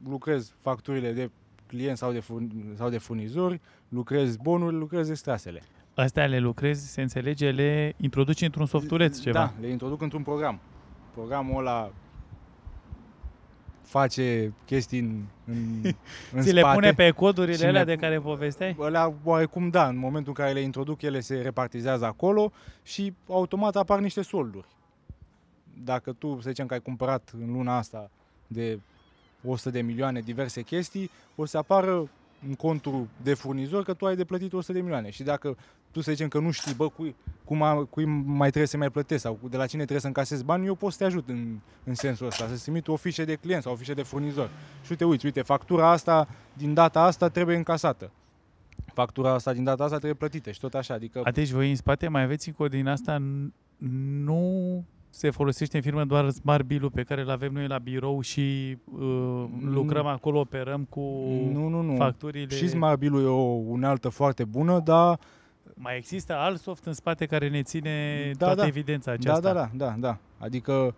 Lucrez facturile de client sau de, furn- sau de furnizori, lucrez bonurile, lucrez extrasele. Astea le lucrezi, se înțelege, le introduci într-un softureț ceva. Da, le introduc într-un program. Programul ăla face chestii în, în, în Ți spate. le pune pe codurile și alea ne- de care povesteai? Alea, oarecum da, în momentul în care le introduc, ele se repartizează acolo și automat apar niște solduri. Dacă tu, să zicem că ai cumpărat în luna asta de 100 de milioane diverse chestii, o să apară în contul de furnizor că tu ai de plătit 100 de milioane. Și dacă tu să zicem că nu știi, bă, cui, cum a, cui mai trebuie să mai plătesc sau de la cine trebuie să încasezi bani, eu pot să te ajut în, în sensul ăsta, să-ți trimit o fișă de client sau o fișă de furnizor. Și uite, uite, uite, factura asta din data asta trebuie încasată. Factura asta din data asta trebuie plătită și tot așa. Adică A, deci voi în spate mai aveți încă o din asta, n- nu se folosește în firmă doar smart bill pe care îl avem noi la birou și uh, lucrăm acolo, operăm cu nu, nu, nu. facturile. Și Smart Bill-ul e o unealtă foarte bună, dar Mai există alt soft în spate care ne ține Da, toată da. evidența da, aceasta? da, da, da, da. Adică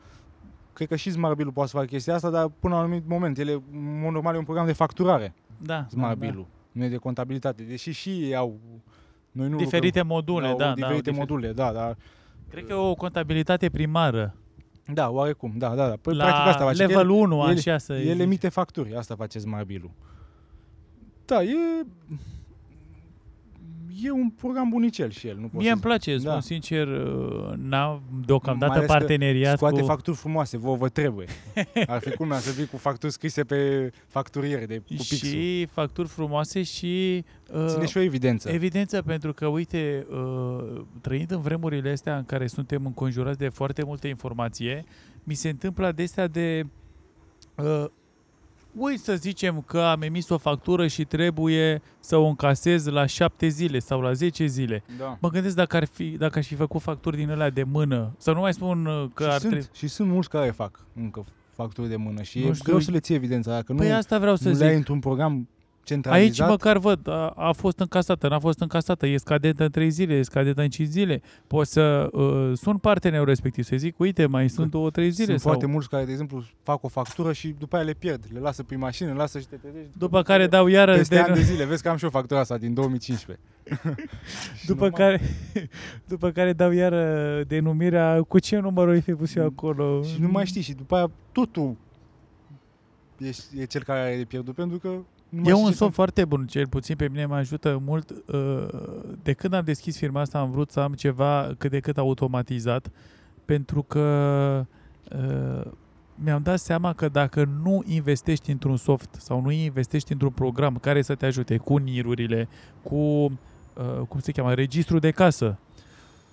cred că și Smart Bill-ul poate să facă chestia asta, dar până la un anumit moment, ele, în mod normal, e un program de facturare, da Smart da, Bill-ul, nu e de contabilitate. Deși și ei au noi nu Diferite lucrăm, module, au da, da. diferite au difer- module, da, da. Cred că e o contabilitate primară. Da, oarecum, da, da, da. Păi, la practic asta face. level el, 1, el- așa să el zici. emite facturi, asta face Smart Bill-ul. Da, e... E un program bunicel și el, nu pot Mie să îmi place, Da. spun sincer, uh, n-am Mai deocamdată ales că parteneriat Scoate cu... facturi frumoase, vouă vă trebuie. Ar fi culmea să vii cu facturi scrise pe facturiere, de, cu pixul. și facturi frumoase și uh, Ține și o evidență. evidență, pentru că, uite, uh, trăind în vremurile astea în care suntem înconjurați de foarte multe informație, mi se întâmplă adesea de... Uh, uit să zicem că am emis o factură și trebuie să o încasez la șapte zile sau la 10 zile. da. Mă gândesc dacă, ar fi, dacă aș fi făcut facturi din alea de mână, să nu mai spun uh, că și, ar sunt, trebui... și sunt mulți care fac încă facturi de mână și Nu e știu. greu să le ții evidența. Dacă Păi nu, asta vreau să nu le ai zic. într-un program Aici centralizat, măcar văd, a, a fost încasată, n-a fost încasată, e scadentă în 3 zile, e scadentă în 5 zile. Pot să uh, sun partenerul respectiv, să zic, uite, mai sunt 2-3 zile. sunt sau... foarte mulți care, de exemplu, fac o factură și după aia le pierd. Le lasă pe mașină, le lasă și te trezești. După care dau iară peste de, ani de zile. Vezi că am și o factura asta din 2015. Și după, normal, care, după care dau iară denumirea cu ce număr o fi pus eu acolo. Și nu mai știi și după aia totul e, e cel care are de pierdut pentru că nu mai E știi un ce soft foarte bun, cel puțin pe mine mă ajută mult. uh, De când am deschis firma asta am vrut să am ceva cât de cât automatizat, pentru că uh, mi-am dat seama că dacă nu investești într-un soft sau nu investești într-un program care să te ajute cu nirurile, cu, uh, cum se cheamă, registru de casă,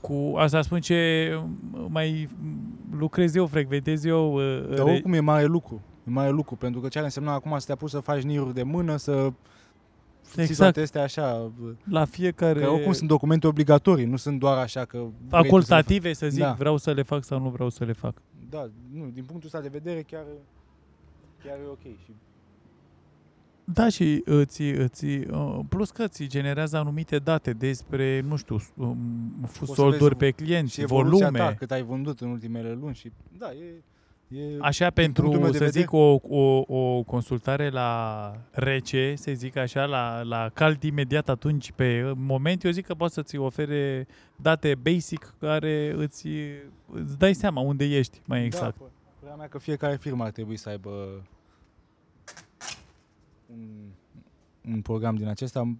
cu asta spun ce mai lucrez eu, frecventez eu. uh, Dar re- oricum e mare lucru. E mare lucru, pentru că ce ar însemna acum să te apuci să faci niruri de mână, să ții Exact. toate astea așa. la fiecare... Că oricum sunt documente obligatorii, nu sunt doar așa că... vrei tu să le facultative, să zic, Da. vreau să le fac sau nu vreau să le fac. faci. Da, nu, din punctul ăsta de vedere chiar, chiar e ok. Și Da, și îți, îți, uh, plus că îți generează anumite date despre, nu știu, um, să solduri vezi pe clienți, și evoluția volume. ta, cât ai vândut în ultimele luni și da, e, e Așa punctul meu pentru, de să vedere- zic, o, o, o consultare la rece, să zic așa, la, la cald imediat atunci, pe moment, eu zic că poate să-ți ofere date basic care îți, îți dai seama unde ești, mai exact. Da, pă- părerea mea că fiecare firmă ar trebui să aibă un, un program din acesta,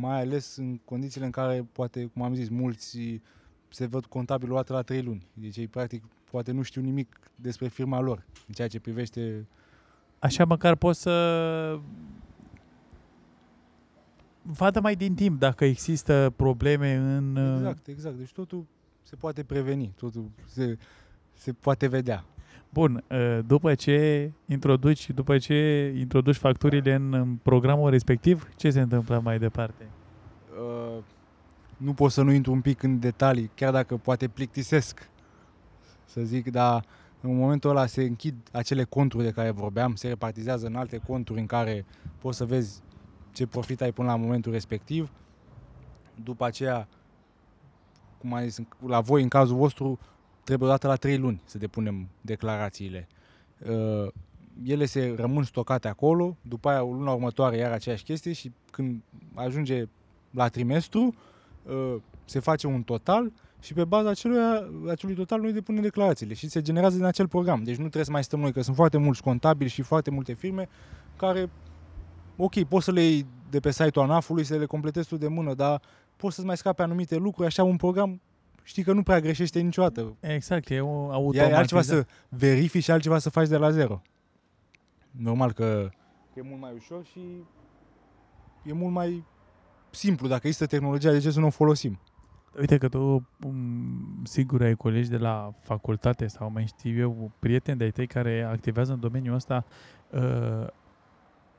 mai ales în condițiile în care, poate, cum am zis, mulți se văd contabilul o dată la trei luni. Deci ei, practic, poate nu știu nimic despre firma lor, în ceea ce privește... Așa măcar poți să vadă mai din timp dacă există probleme în... uh, Exact, exact. Deci totul se poate preveni, totul se, se poate vedea. Bun, uh, după ce introduci, după ce introduci facturile în, în programul respectiv, ce se întâmplă mai departe? Uh, nu pot să nu intru un pic în detalii, chiar dacă poate plictisesc, să zic, dar în momentul ăla se închid acele conturi de care vorbeam, se repartizează în alte conturi în care poți să vezi ce profit ai până la momentul respectiv. După aceea, cum am zis, la voi, în cazul vostru, trebuie odată la 3 luni să depunem declarațiile. Uh, ele se rămân stocate acolo, după aia o luna următoare iar aceeași chestie și când ajunge la trimestru, uh, se face un total și pe baza acelui, acelui total noi depunem declarațiile și se generează din acel program. Deci nu trebuie să mai stăm noi, că sunt foarte mulți contabili și foarte multe firme care, ok, poți să le iei de pe site-ul ANAF-ului, să le completezi tu de mână, dar poți să-ți mai scape anumite lucruri, așa un program știi că nu prea greșește niciodată. Exact, e o E automatizare. altceva să verifici și altceva să faci de la zero. Normal că e mult mai ușor și e mult mai simplu. Dacă există tehnologia, de ce să nu o folosim? Uite că tu, um, sigur, ai colegi de la facultate sau mai știu eu, prieteni de-ai tăi care activează în domeniul ăsta, uh,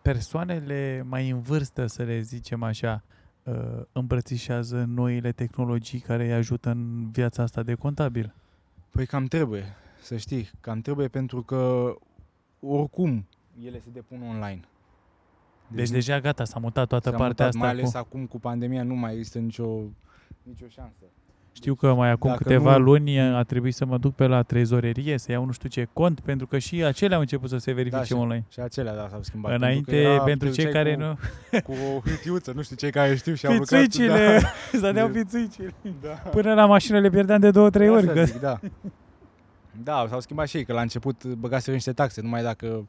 persoanele mai în vârstă, să le zicem așa, uh, îmbrățișează noile tehnologii care îi ajută în viața asta de contabil. Păi cam trebuie, să știi, cam trebuie pentru că oricum ele se depun online. Deci nu- deja gata, s-a mutat toată s-a partea mutat, asta. Mai ales cu... acum cu pandemia nu mai există nicio, nicio șansă. Știu că mai acum Dacă câteva nu- luni a trebuit să mă duc pe la trezorerie să iau nu știu ce cont, pentru că și acelea au început să se verifice și- online. Și acelea, da, s-au schimbat. Înainte, pentru, că era- pentru te cei duceai care cu, nu... Cu o hârtiuță, nu știu, cei care știu și au lucrat. Fițuicile! Da, Să deau De- fițuicile. da. Până la mașină le pierdeam de două, trei ori. Asta Că... Zic, da. da, s-au schimbat și ei, că la început băgaseră niște taxe, numai dacă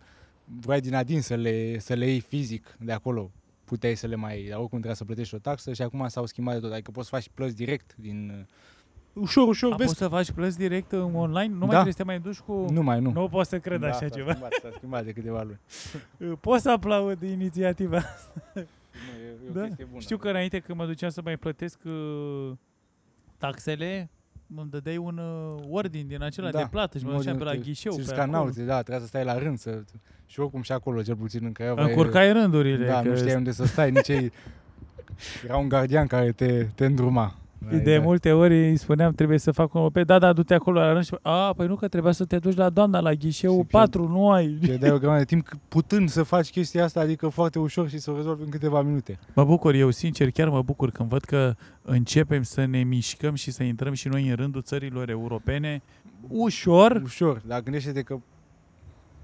vrei din adin să le, să le iei fizic de acolo, puteai să le mai iei, dar oricum trebuia să plătești o taxă și acum s-au schimbat de tot, adică poți să faci plăți direct din... Ușor, ușor, A, vezi? poți să faci plăți direct în online? Nu mai Da. trebuie să te mai duci cu... Nu mai, nu. Nu pot să cred da, așa s-a ceva. Schimbat, s-a schimbat de câteva luni. Pot să aplaud inițiativa. Nu, e, e o Da. chestie bună. Știu că înainte când mă duceam să mai plătesc uh, taxele, îmi dădeai un uh, ordin din acela Da, de plată și mă un duceam pe ordin, la te- ghișeu. Ți pe scanauți, da, trebuia să stai la rând să... Și oricum și acolo, cel puțin în Craiova, e- Încurcai rândurile. Da, că nu știai unde să stai, nici ei... Era un gardian care te, te îndruma. De multe ori îi spuneam trebuie să fac un pe da, da, du-te acolo la rând și a, păi nu că trebuia să te duci la doamna la ghișeu Și 4, nu ai. Pierdeai o grămadă de timp c- putând să faci chestia asta, adică foarte ușor și să o rezolvi în câteva minute. Mă bucur, eu sincer chiar mă bucur când văd că începem să ne mișcăm și să intrăm și noi în rândul țărilor europene ușor. Ușor, dar gândește-te că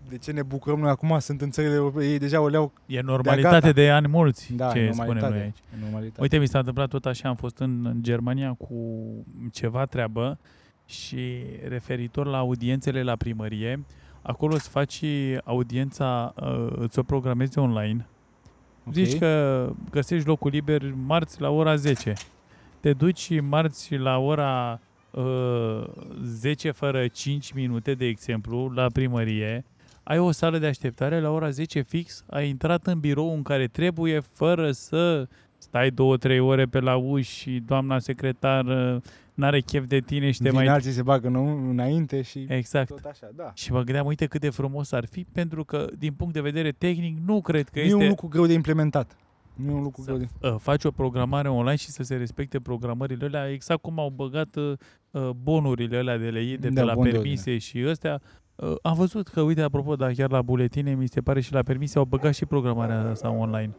de ce ne bucurăm noi acum, sunt în țările europene, ei deja o leau E normalitate gata. de ani mulți, da, ce în spunem noi normalitate. aici. în normalitate. Uite, mi s-a întâmplat tot așa, am fost în, în Germania cu ceva treabă și referitor la audiențele la primărie, acolo îți faci audiența, uh, îți o programezi online, Ok. Zici că găsești locul liber marți la ora 10. Te duci marți la ora uh, 10 fără 5 minute, de exemplu, la primărie. Ai o sală de așteptare la ora 10 fix, ai intrat în birou în care trebuie fără să stai 2-3 ore pe la uși și doamna secretară n-are chef de tine și te Vin mai... alții se bagă în- înainte și Exact. tot așa, da. Și mă gândeam, uite cât de frumos ar fi, pentru că, din punct de vedere tehnic, nu cred că Nu este... e un lucru greu de implementat. Nu e un lucru să greu de... uh, faci o programare online și să se respecte programările alea, exact cum au băgat uh, uh, bonurile alea de lei de Da, pe la bon de permise și ăstea. Uh, am văzut că, uite, apropo, dar chiar la buletine, mi se pare și la permise au băgat și programarea asta online.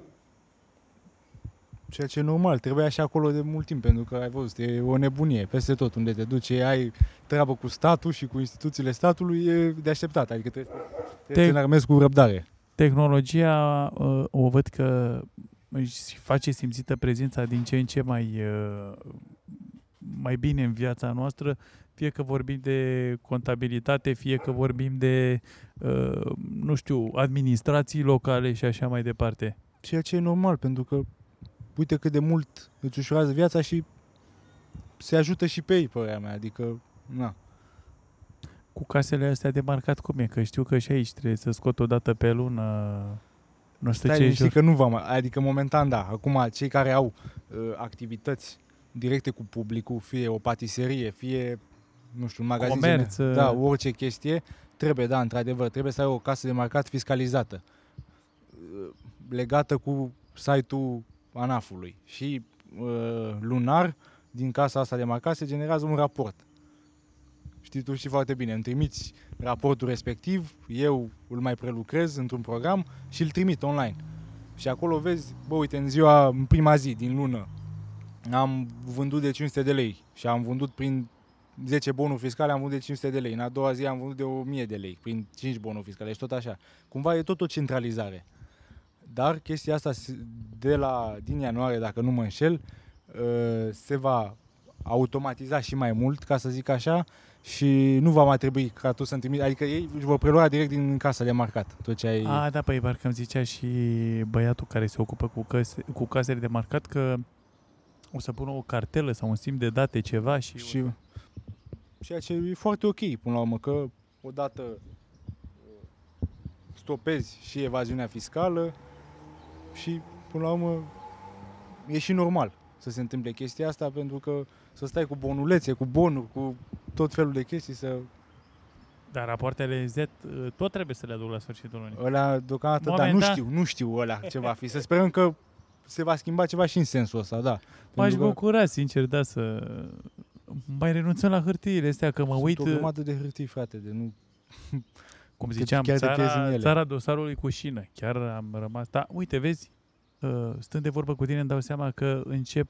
Ceea ce e normal, trebuia și acolo de mult timp, pentru că ai văzut, e o nebunie. Peste tot unde te duci, ai treabă cu statul și cu instituțiile statului, e de așteptat. Adică trebuie, trebuie Te- să ne armezi cu răbdare. Tehnologia, uh, o văd că își face simțită prezența din ce în ce mai, uh, mai bine în viața noastră, fie că vorbim de contabilitate, fie că vorbim de, uh, nu știu, administrații locale și așa mai departe. Ceea ce e normal, pentru că uite cât de mult îți ușurează viața și se ajută și pe ei, părerea mea. Adică, na. Cu casele astea de marcat cum e? Că știu că și aici trebuie să scot o dată pe lună. Nu știu Stai ce liniștit jur. că nu va mai, adică momentan da. Acum cei care au uh, activități directe cu publicul, fie o patiserie, fie nu știu, un magazin Comerț, gene- uh. da, orice chestie, trebuie, da, într-adevăr, trebuie să ai o casă de marcat fiscalizată, uh, legată cu site-ul ANAF-ului și uh, lunar din casa asta de marcat se generează un raport. Știi tu știi foarte bine, îmi trimiți raportul respectiv, eu îl mai prelucrez într-un program și îl trimit online. Și acolo vezi, bă, uite, în ziua, în prima zi din lună, am vândut de 500 de lei și am vândut prin 10 bonuri fiscale, am vândut de 500 de lei. În a doua zi am vândut de 1000 de lei, prin 5 bonuri fiscale și tot așa. Cumva e tot o centralizare. Dar chestia asta se- de la, din ianuarie, dacă nu mă înșel, uh, se va automatiza și mai mult, ca să zic așa, și nu va mai trebui ca tu să-mi trimiți, adică ei își vor prelua direct din casa de marcat tot ce ai... A, da, păi parcă îmi zicea și băiatul care se ocupă cu, căse, cu casele de marcat că o să pună o cartelă sau un simț de date, ceva și... Și ceea ce e foarte ok până la urmă, că odată uh, stopezi și evaziunea fiscală și până la urmă e și normal să se întâmple chestia asta pentru că să stai cu bonulețe, cu bonuri, cu tot felul de chestii să... Dar rapoartele Z uh, tot trebuie să le aduc la sfârșitul lunii. Ăla deocamdată, dar nu Momentan- știu, nu știu ăla ce va fi. Să sperăm că se va schimba ceva și în sensul ăsta, da. M-aș Pentru că bucura, sincer, da, să mai renunțăm la hârtiile astea, că mă sunt uit, o grămadă de hârtii, frate, de nu... cum te- ziceam, chiar te pierzi în țara, ele. țara dosarului cu șină. Chiar am rămas... Da, uite, vezi, uh, stând de vorbă cu tine, îmi dau seama că încep,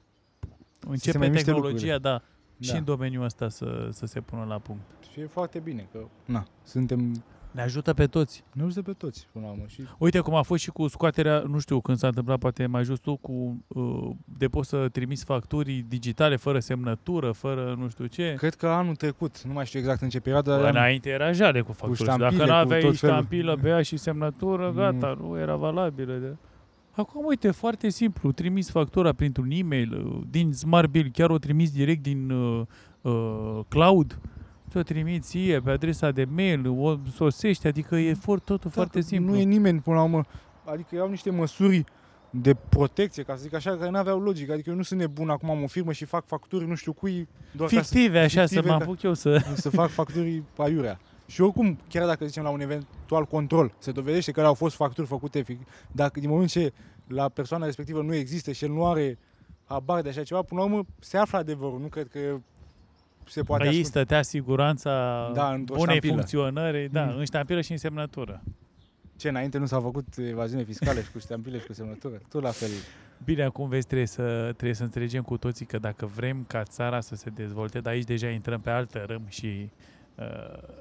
începe mai miște tehnologia, da, și Da. în domeniul ăsta să, să se pună la punct. Și e foarte bine că, na, suntem Ne ajută pe toți. Ne ajută pe toți, până la urmă. Și Uite cum a fost și cu scoaterea, nu știu când s-a întâmplat, poate mai jos tu, cu uh, de poți să trimiți facturi digitale fără semnătură, fără nu știu ce. cred că anul trecut, nu mai știu exact în ce perioadă, Bă, dar înainte era jale cu facturi. ștampile, Dacă nu cu aveai tot felul. ștampilă pe ea și semnătură, gata, nu era valabilă. De... Acum, uite, foarte simplu, trimis factura printr-un e-mail, uh, din Smart Bill, chiar o trimis direct din uh, uh, cloud, ți-o trimiți ție pe adresa de mail, o sosești, adică e for, totul Da, foarte că simplu. Nu e nimeni, până la urmă. Adică erau niște măsuri de protecție, ca să zic așa, care nu aveau logică. Adică eu nu sunt nebun, acum am o firmă și fac facturi, nu știu cui, doar ca să, Fictive, așa, fictive, să mă ca- apuc eu să... să fac facturi aiurea. Și oricum, chiar dacă zicem la un eventual control, se dovedește că au fost facturi făcute, fic- dacă din moment ce la persoana respectivă nu există și el nu are habar de așa ceva, până la urmă se află adevărul. Nu cred că se poate Aici ascunde. stătea siguranța Da, într-o bunei ștampilă. funcționări, da, Mm. în ștampilă și în semnătură. Ce, înainte nu s-a făcut evaziune fiscală și cu ștampile și cu semnătură? Tot la fel. Bine, acum vezi, trebuie să, trebuie să înțelegem cu toții că dacă vrem ca țara să se dezvolte, dar aici deja intrăm pe altă râm și uh,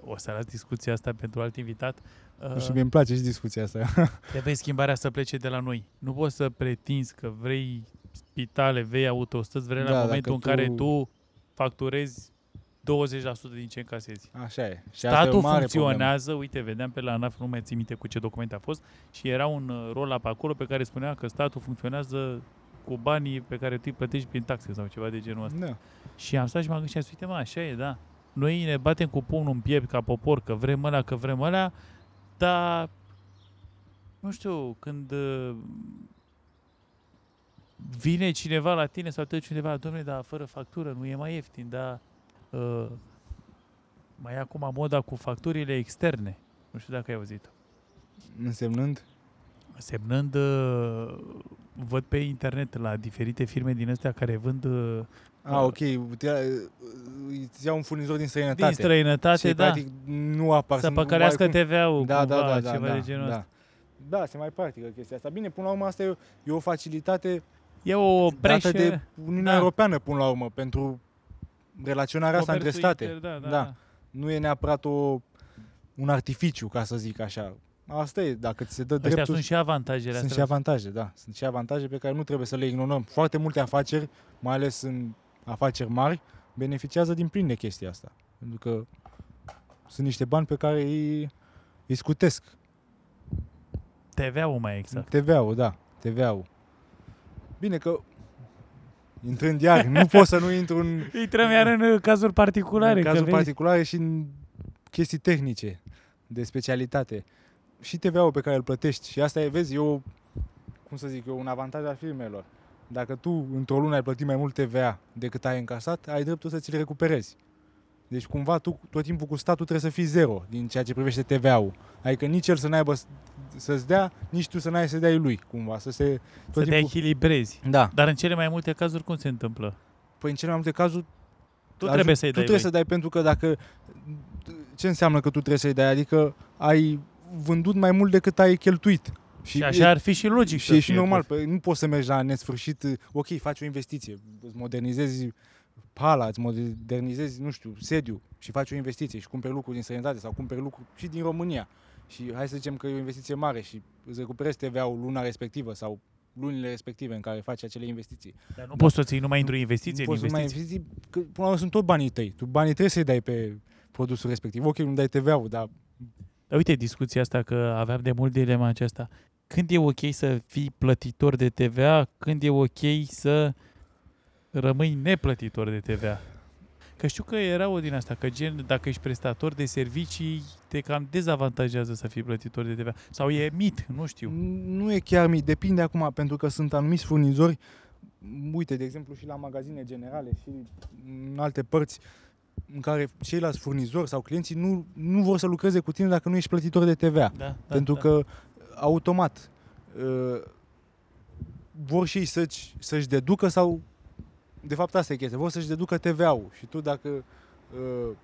o să las discuția asta pentru alt invitat, uh, Nu știu, mie îmi place și discuția asta. trebuie schimbarea să plece de la noi. Nu poți să pretinzi că vrei spitale, vrei autostrăzi, vrei Da, la dacă momentul în tu- care tu facturezi 20% din ce încasezi. Așa e. Și asta e o Statul mare funcționează, uite, vedeam pe la ANAF, nu mai țin minte cu ce document a fost, și era un uh, roll-up acolo pe care spunea că statul funcționează cu banii pe care tu îi plătești prin taxe sau ceva de genul ăsta. problemă. Da. Și am stat și m-am gândit, uite mă, așa e, da. Noi ne batem cu pumnul în piept ca popor, că vrem ăla, că vrem ăla, dar nu știu, când uh, vine cineva la tine sau te cineva, domnule, dar fără factură nu e mai ieftin, dar uh, mai e acum moda cu facturile externe. Nu știu dacă ai auzit. Însemnând? Semnând, uh, văd pe internet la diferite firme din astea care vând uh, A, ok. Te- Îți iau un furnizor din străinătate. din străinătate, și, da, practic, nu apar. să sunt păcărească oarecum- TVA-ul Da, da, cumva, da, da, ceva da, de genul da. ăsta. Da, se mai practică chestia asta. Bine, până la urmă asta e o, e o facilitate E o preșă, dată de Uniunea da. Europeană până la urmă pentru relaționarea asta între comerțul state. inter, da, da, Da. da. Nu e neapărat o, un artificiu, ca să zic așa. Asta e, dacă ți se dă Astea dreptul, sunt și avantajele sunt și astea. avantaje, da. Sunt și avantaje pe care nu trebuie să le ignorăm. Foarte multe afaceri, mai ales în afaceri mari, beneficiază din plin de chestia asta. Pentru că sunt niște bani pe care îi, îi scutesc. TVA-ul mai exact. TVA-ul, da, TVA-ul. Bine că intrând iar, nu pot să nu intru în, Intrăm iar în uh, cazuri particulare. în că cazuri vezi. particulare și în chestii tehnice, de specialitate. Și TVA-ul pe care îl plătești. Și asta e, vezi, e o, cum să zic eu, un avantaj al firmelor. Dacă tu într-o lună ai plătit mai mult TVA decât ai încasat, ai dreptul să ți-l recuperezi. Deci cumva tu tot timpul cu statul trebuie să fii zero din ceea ce privește TVA-ul. Adică nici el să n-aibă s- să-ți dea, nici tu să n-ai să dai lui, cumva, să se... Să Tot te timpul... echilibrezi. Da. Dar în cele mai multe cazuri cum se întâmplă? Păi în cele mai multe cazuri Tu Ajung- trebuie să-i tu dai trebuie lui. să dai pentru că dacă... Ce înseamnă că tu trebuie să-i dai? Adică ai vândut mai mult decât ai cheltuit. Și așa ar fi și logic și să e și fie. normal, păi nu poți să mergi la nesfârșit, ok, faci o investiție, îți modernizezi hala, îți modernizezi, nu știu, sediu și faci o investiție și cumperi lucruri din străinătate sau cumperi lucruri și din România. Și hai să zicem că e o investiție mare și îți recuperezi TVA-ul luna respectivă sau lunile respective în care faci acele investiții. Dar nu poți să ții numai într-o investiție, Nu în poți să mai investiții. investiții, că până la urmă sunt tot banii tăi. Tu banii trebuie să-i dai pe produsul respectiv. Ok, nu dai TVA-ul, dar Dar uite discuția asta că aveam de mult dilema aceasta. Când e ok să fii plătitor de TVA, când e ok să rămâi neplătitor de TVA? Că știu că era o din asta, că gen, dacă ești prestator de servicii, te cam dezavantajează să fii plătitor de TVA. Sau e mit, nu știu. nu e chiar mic. Depinde acum, pentru că sunt anumiți furnizori, uite, de exemplu, și la magazine generale și în alte părți, în care ceilalți furnizori sau clienții nu, nu vor să lucreze cu tine dacă nu ești plătitor de TVA. Da, da, pentru da. că automat uh, vor și ei să-și, să-și deducă sau de fapt asta e chestia, vor să-și deducă TVA-ul și tu dacă uh,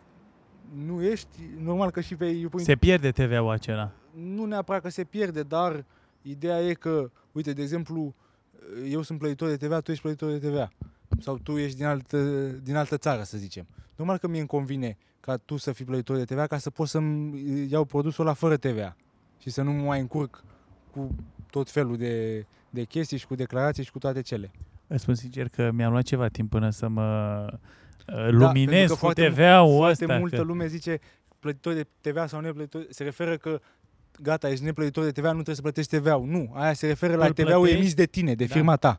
nu ești, normal că și pe îi pui Se pierde TVA-ul acela. nu neapărat că se pierde, dar ideea e că, uite, de exemplu, eu sunt plătitor de TVA, tu ești plătitor de TVA. Sau tu ești din altă, din altă țară, să zicem. Normal că mie îmi convine ca tu să fii plătitor de TVA ca să pot să-mi iau produsul la fără TVA și să nu mă mai încurc cu tot felul de, de chestii și cu declarații și cu toate cele. Îți spun sincer că mi-a luat ceva timp până să mă uh, pentru luminez că cu foarte- TVA-ul Foarte ăsta. multă că... lume zice plătitor de TVA sau neplătitor, se referă că gata, ești neplătitor de TVA, nu trebuie să plătești TVA-ul. Nu, aia se referă la Îl TVA-ul plătești? emis de tine, de Da. firma ta.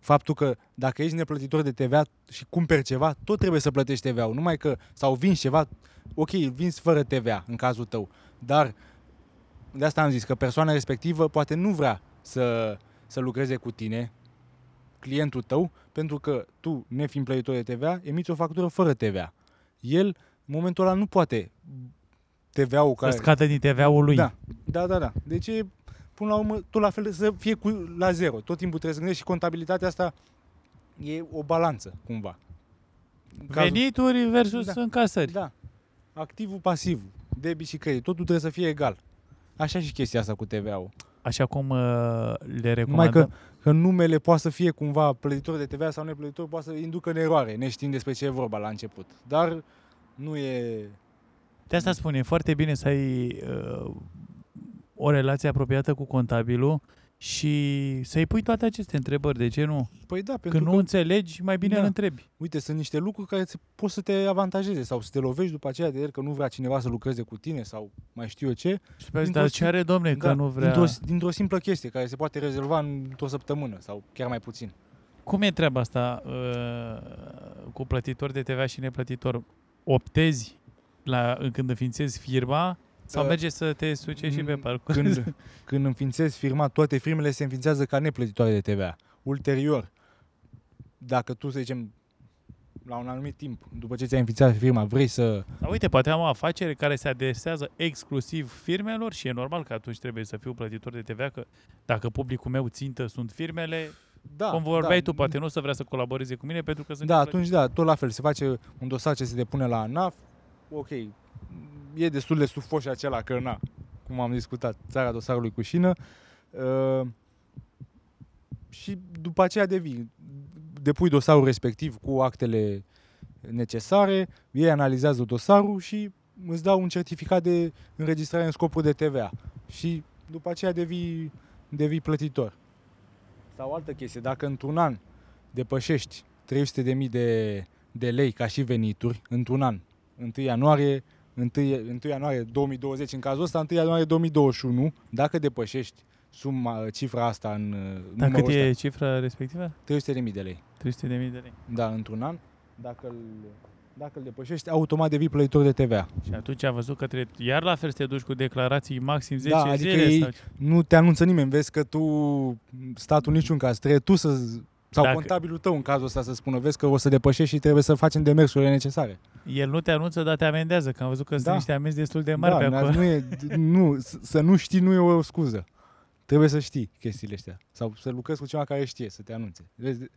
Faptul că dacă ești neplătitor de TVA și cumperi ceva, tot trebuie să plătești TVA-ul. Numai că, sau vinzi ceva, ok, îl vinzi fără TVA în cazul tău. Dar de asta am zis că persoana respectivă poate nu vrea să, să lucreze cu tine, clientul tău, pentru că tu, nefiind plătitor de TVA, emiți o factură fără TVA. El, în momentul ăla, nu poate TVA-ul Să care... scadă din TVA-ul lui. Da, da, da, da. Deci, e, până la urmă, tot la fel să fie cu, la zero. Tot timpul trebuie să gândești și contabilitatea asta e o balanță, cumva. În cazul- Venituri versus Da. încasări. Da. Activul, pasivul, debit și credit, totul trebuie să fie egal. Așa și chestia asta cu TVA-ul. Așa cum uh, le Numai recomandăm. că, că numele poate să fie cumva plătitor de TVA sau neplătitor, poate să inducă în eroare, neștiind despre ce e vorba la început. Dar nu e... De asta spun, e foarte bine să ai uh, o relație apropiată cu contabilul și să-i pui toate aceste întrebări. De ce nu? Păi da, pentru Când că, nu înțelegi, mai bine Da. îl întrebi. uite, sunt niște lucruri care ți- pot să te avantajeze sau să te lovești după aceea de el că nu vrea cineva să lucreze cu tine sau mai știu eu ce. Și pe Dintr-o dar sim- ce are, domne, că Da, nu vrea... Dintr-o, dintr-o simplă chestie care se poate rezolva într-o săptămână sau chiar mai puțin. Cum e treaba asta uh, cu plătitor de TVA și neplătitor? Optezi la, când înființezi firma sau Uh, merge să te suce și pe Mm, parcurs? Când, când înființezi firma, toate firmele se înființează ca neplătitoare de TVA. Ulterior, dacă tu, să zicem, la un anumit timp, după ce ți-ai înființat firma, vrei să... Dar uite, poate am o afacere care se adresează exclusiv firmelor și e normal că atunci trebuie să fiu plătitor de TVA, că dacă publicul meu țintă sunt firmele, Da, cum vorbeai da, tu, poate nu o să vrea să colaboreze cu mine pentru că sunt Da, neplătit. atunci da, tot la fel. Se face un dosar ce se depune la ANAF. Ok, e destul de sufos și acela că na, cum am discutat, țara dosarului cu șină. Uh, și după aceea devii, depui dosarul respectiv cu actele necesare, ei analizează dosarul și îți dau un certificat de înregistrare în scopul de TVA. Și după aceea devii, devii plătitor. Sau altă chestie, dacă într-un an depășești 300.000 de, de lei ca și venituri într-un an, 1 ianuarie, 1, 1 ianuarie 2020, în cazul ăsta 1 ianuarie 2021, dacă depășești suma, cifra asta în Dar cât numărul e ăsta, cifra respectivă? 300.000 de lei. 300.000 de lei. Da, într-un an, dacă îl Dacă îl depășești, automat devii plătitor de TVA. Și atunci am văzut că trebuie, iar la fel să te duci cu declarații maxim 10 Da, adică zile. ei- sau... Nu te anunță nimeni, vezi că tu, statul niciun caz, trebuie tu să, sau Dacă- contabilul tău în cazul ăsta să spună, vezi că o să depășești și trebuie să facem demersurile necesare. El nu te anunță, dar te amendează, că am văzut că sunt Da. niște amenzi destul de mari pe da, acolo. nu e, nu, s- să nu știi nu e o scuză. Trebuie să știi chestiile astea. Sau să lucrezi cu cineva care știe, să te anunțe. Vezi, de-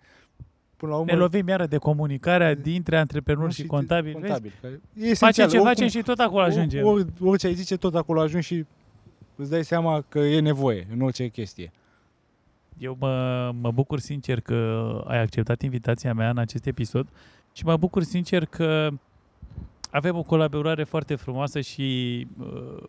până la urmă, Ne lovim iară de comunicarea dintre antreprenori nu și știi, contabili. Vezi? contabil. care- E Facem esențial. ce oricum- facem și tot acolo ajungem. Or, orice ai zice, tot acolo ajungi și îți dai seama că e nevoie în orice chestie. Eu mă, mă bucur sincer că ai acceptat invitația mea în acest episod și mă bucur sincer că avem o colaborare foarte frumoasă și uh,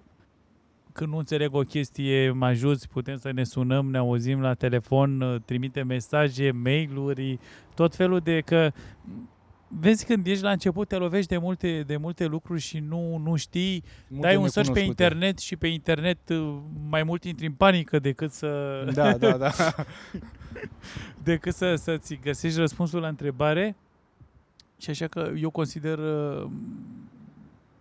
când nu înțeleg o chestie, mă ajuți, putem să ne sunăm, ne auzim la telefon, uh, trimite mesaje, mail-uri, tot felul de că vezi când ești la început te lovești de multe, de multe lucruri și nu, nu știi Multe dai un search pe necunoscute. internet și pe internet uh, mai mult intri în panică decât să Da, da, da. decât să, să-ți găsești răspunsul la întrebare. Și așa că eu consider uh,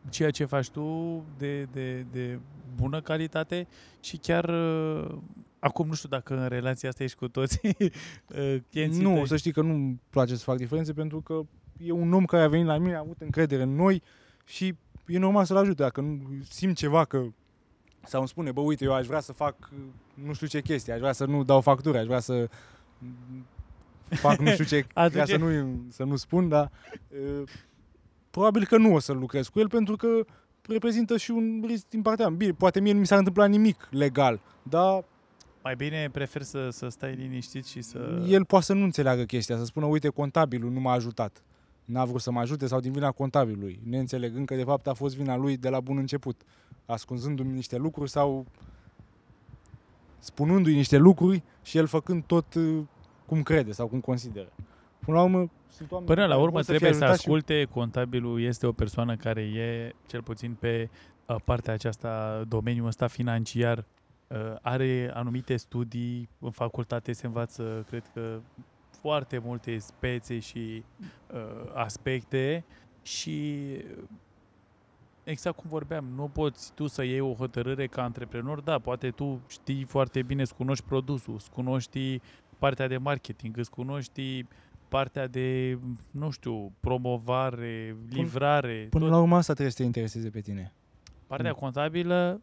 ceea ce faci tu de, de, de bună calitate și chiar uh, acum nu știu dacă în relația asta ești cu toți uh, clienții nu, tăi. să știi că nu-mi place să fac diferențe pentru că e un om care a venit la mine, a avut încredere în noi și e normal să-l ajute. Dacă nu simt ceva că sau îmi spune, bă, uite, eu aș vrea să fac uh, nu știu ce chestie, aș vrea să nu dau facturi, aș vrea să mm, fac nu știu ce, ca Atunci- să nu, să nu spun, dar uh, probabil că nu o să lucrez cu el pentru că reprezintă și un risc din partea mea. Bine, poate mie nu mi s-ar întâmpla nimic legal, dar Mai bine prefer să, să stai liniștit și să... el poate să nu înțeleagă chestia, să spună, uite, contabilul nu m-a ajutat. N-a vrut să mă ajute sau din vina contabilului, neînțelegând că de fapt a fost vina lui de la bun început, ascunzându-mi niște lucruri sau spunându-i niște lucruri și el făcând tot uh, cum crede sau cum consideră. Până la urmă, sunt oameni Până la care urmă vor trebuie fie să ajutați și- asculte, contabilul este o persoană care e, cel puțin pe uh, partea aceasta, domeniul ăsta financiar, uh, are anumite studii, în facultate se învață, cred că, foarte multe spețe și uh, aspecte și exact cum vorbeam, nu poți tu să iei o hotărâre ca antreprenor, da, poate tu știi foarte bine, îți cunoști produsul, îți cunoști partea de marketing, îți cunoști partea de, nu știu, promovare, livrare, Până tot. la urmă asta trebuie să te intereseze pe tine. partea Mm. contabilă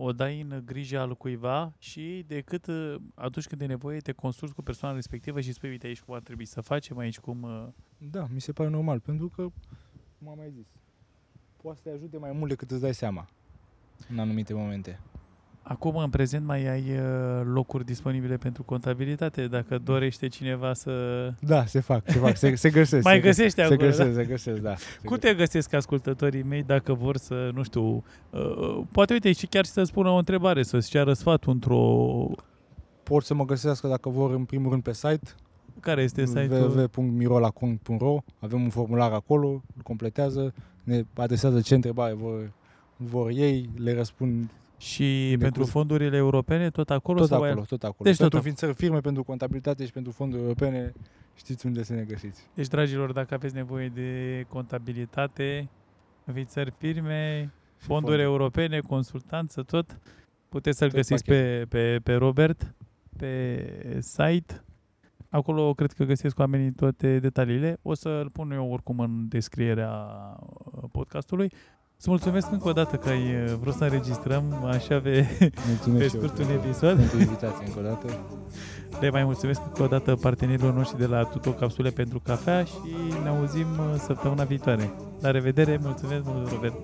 o dai în grija al cuiva și decât uh, atunci când e nevoie te consulți cu persoana respectivă și spui, uite aici cum ar trebui să facem, aici cum... uh, Da, mi se pare normal, pentru că, cum am mai zis, poate să te ajute mai mult decât îți dai seama în anumite momente. Acum, în prezent, mai ai uh, locuri disponibile pentru contabilitate, dacă dorește cineva să... Da, se fac, se fac, se, se găsesc. Mai se, găsești se acolo, găsesc, se găsesc, da. Se Cum te găsesc ascultătorii mei dacă vor să, nu știu, uh, poate uite și chiar să spună o întrebare, să-ți ceară sfatul într-o... Pot să mă găsească dacă vor în primul rând pe site Care este site-ul? www.mirolacong.ro Avem un formular acolo, îl completează, ne adresează ce întrebare vor, vor ei, le răspund Și De pentru curs. fondurile europene, tot acolo? tot sau ai- acolo, tot acolo. Deci tot pentru acolo. ființări firme, pentru contabilitate și pentru fonduri europene, știți unde să ne găsiți. Deci, dragilor, dacă aveți nevoie de contabilitate, înființări firme, fonduri fonduri. europene, consultanță, tot, puteți să-l Tot găsiți pe, pe, pe Robert, pe site. Acolo cred că găsesc oamenii toate detaliile. O să-l pun eu oricum în descrierea uh, podcastului. Îți mulțumesc încă o dată că ai uh, vrut să înregistrăm așa pe, Mulțumesc pe și eu scurt un pentru- episod. Pentru invitație încă o dată. Le mai mulțumesc încă o dată partenerilor noștri de la Tuto Capsule pentru Cafea și ne auzim uh, săptămâna viitoare. La revedere, mulțumesc mult, Robert!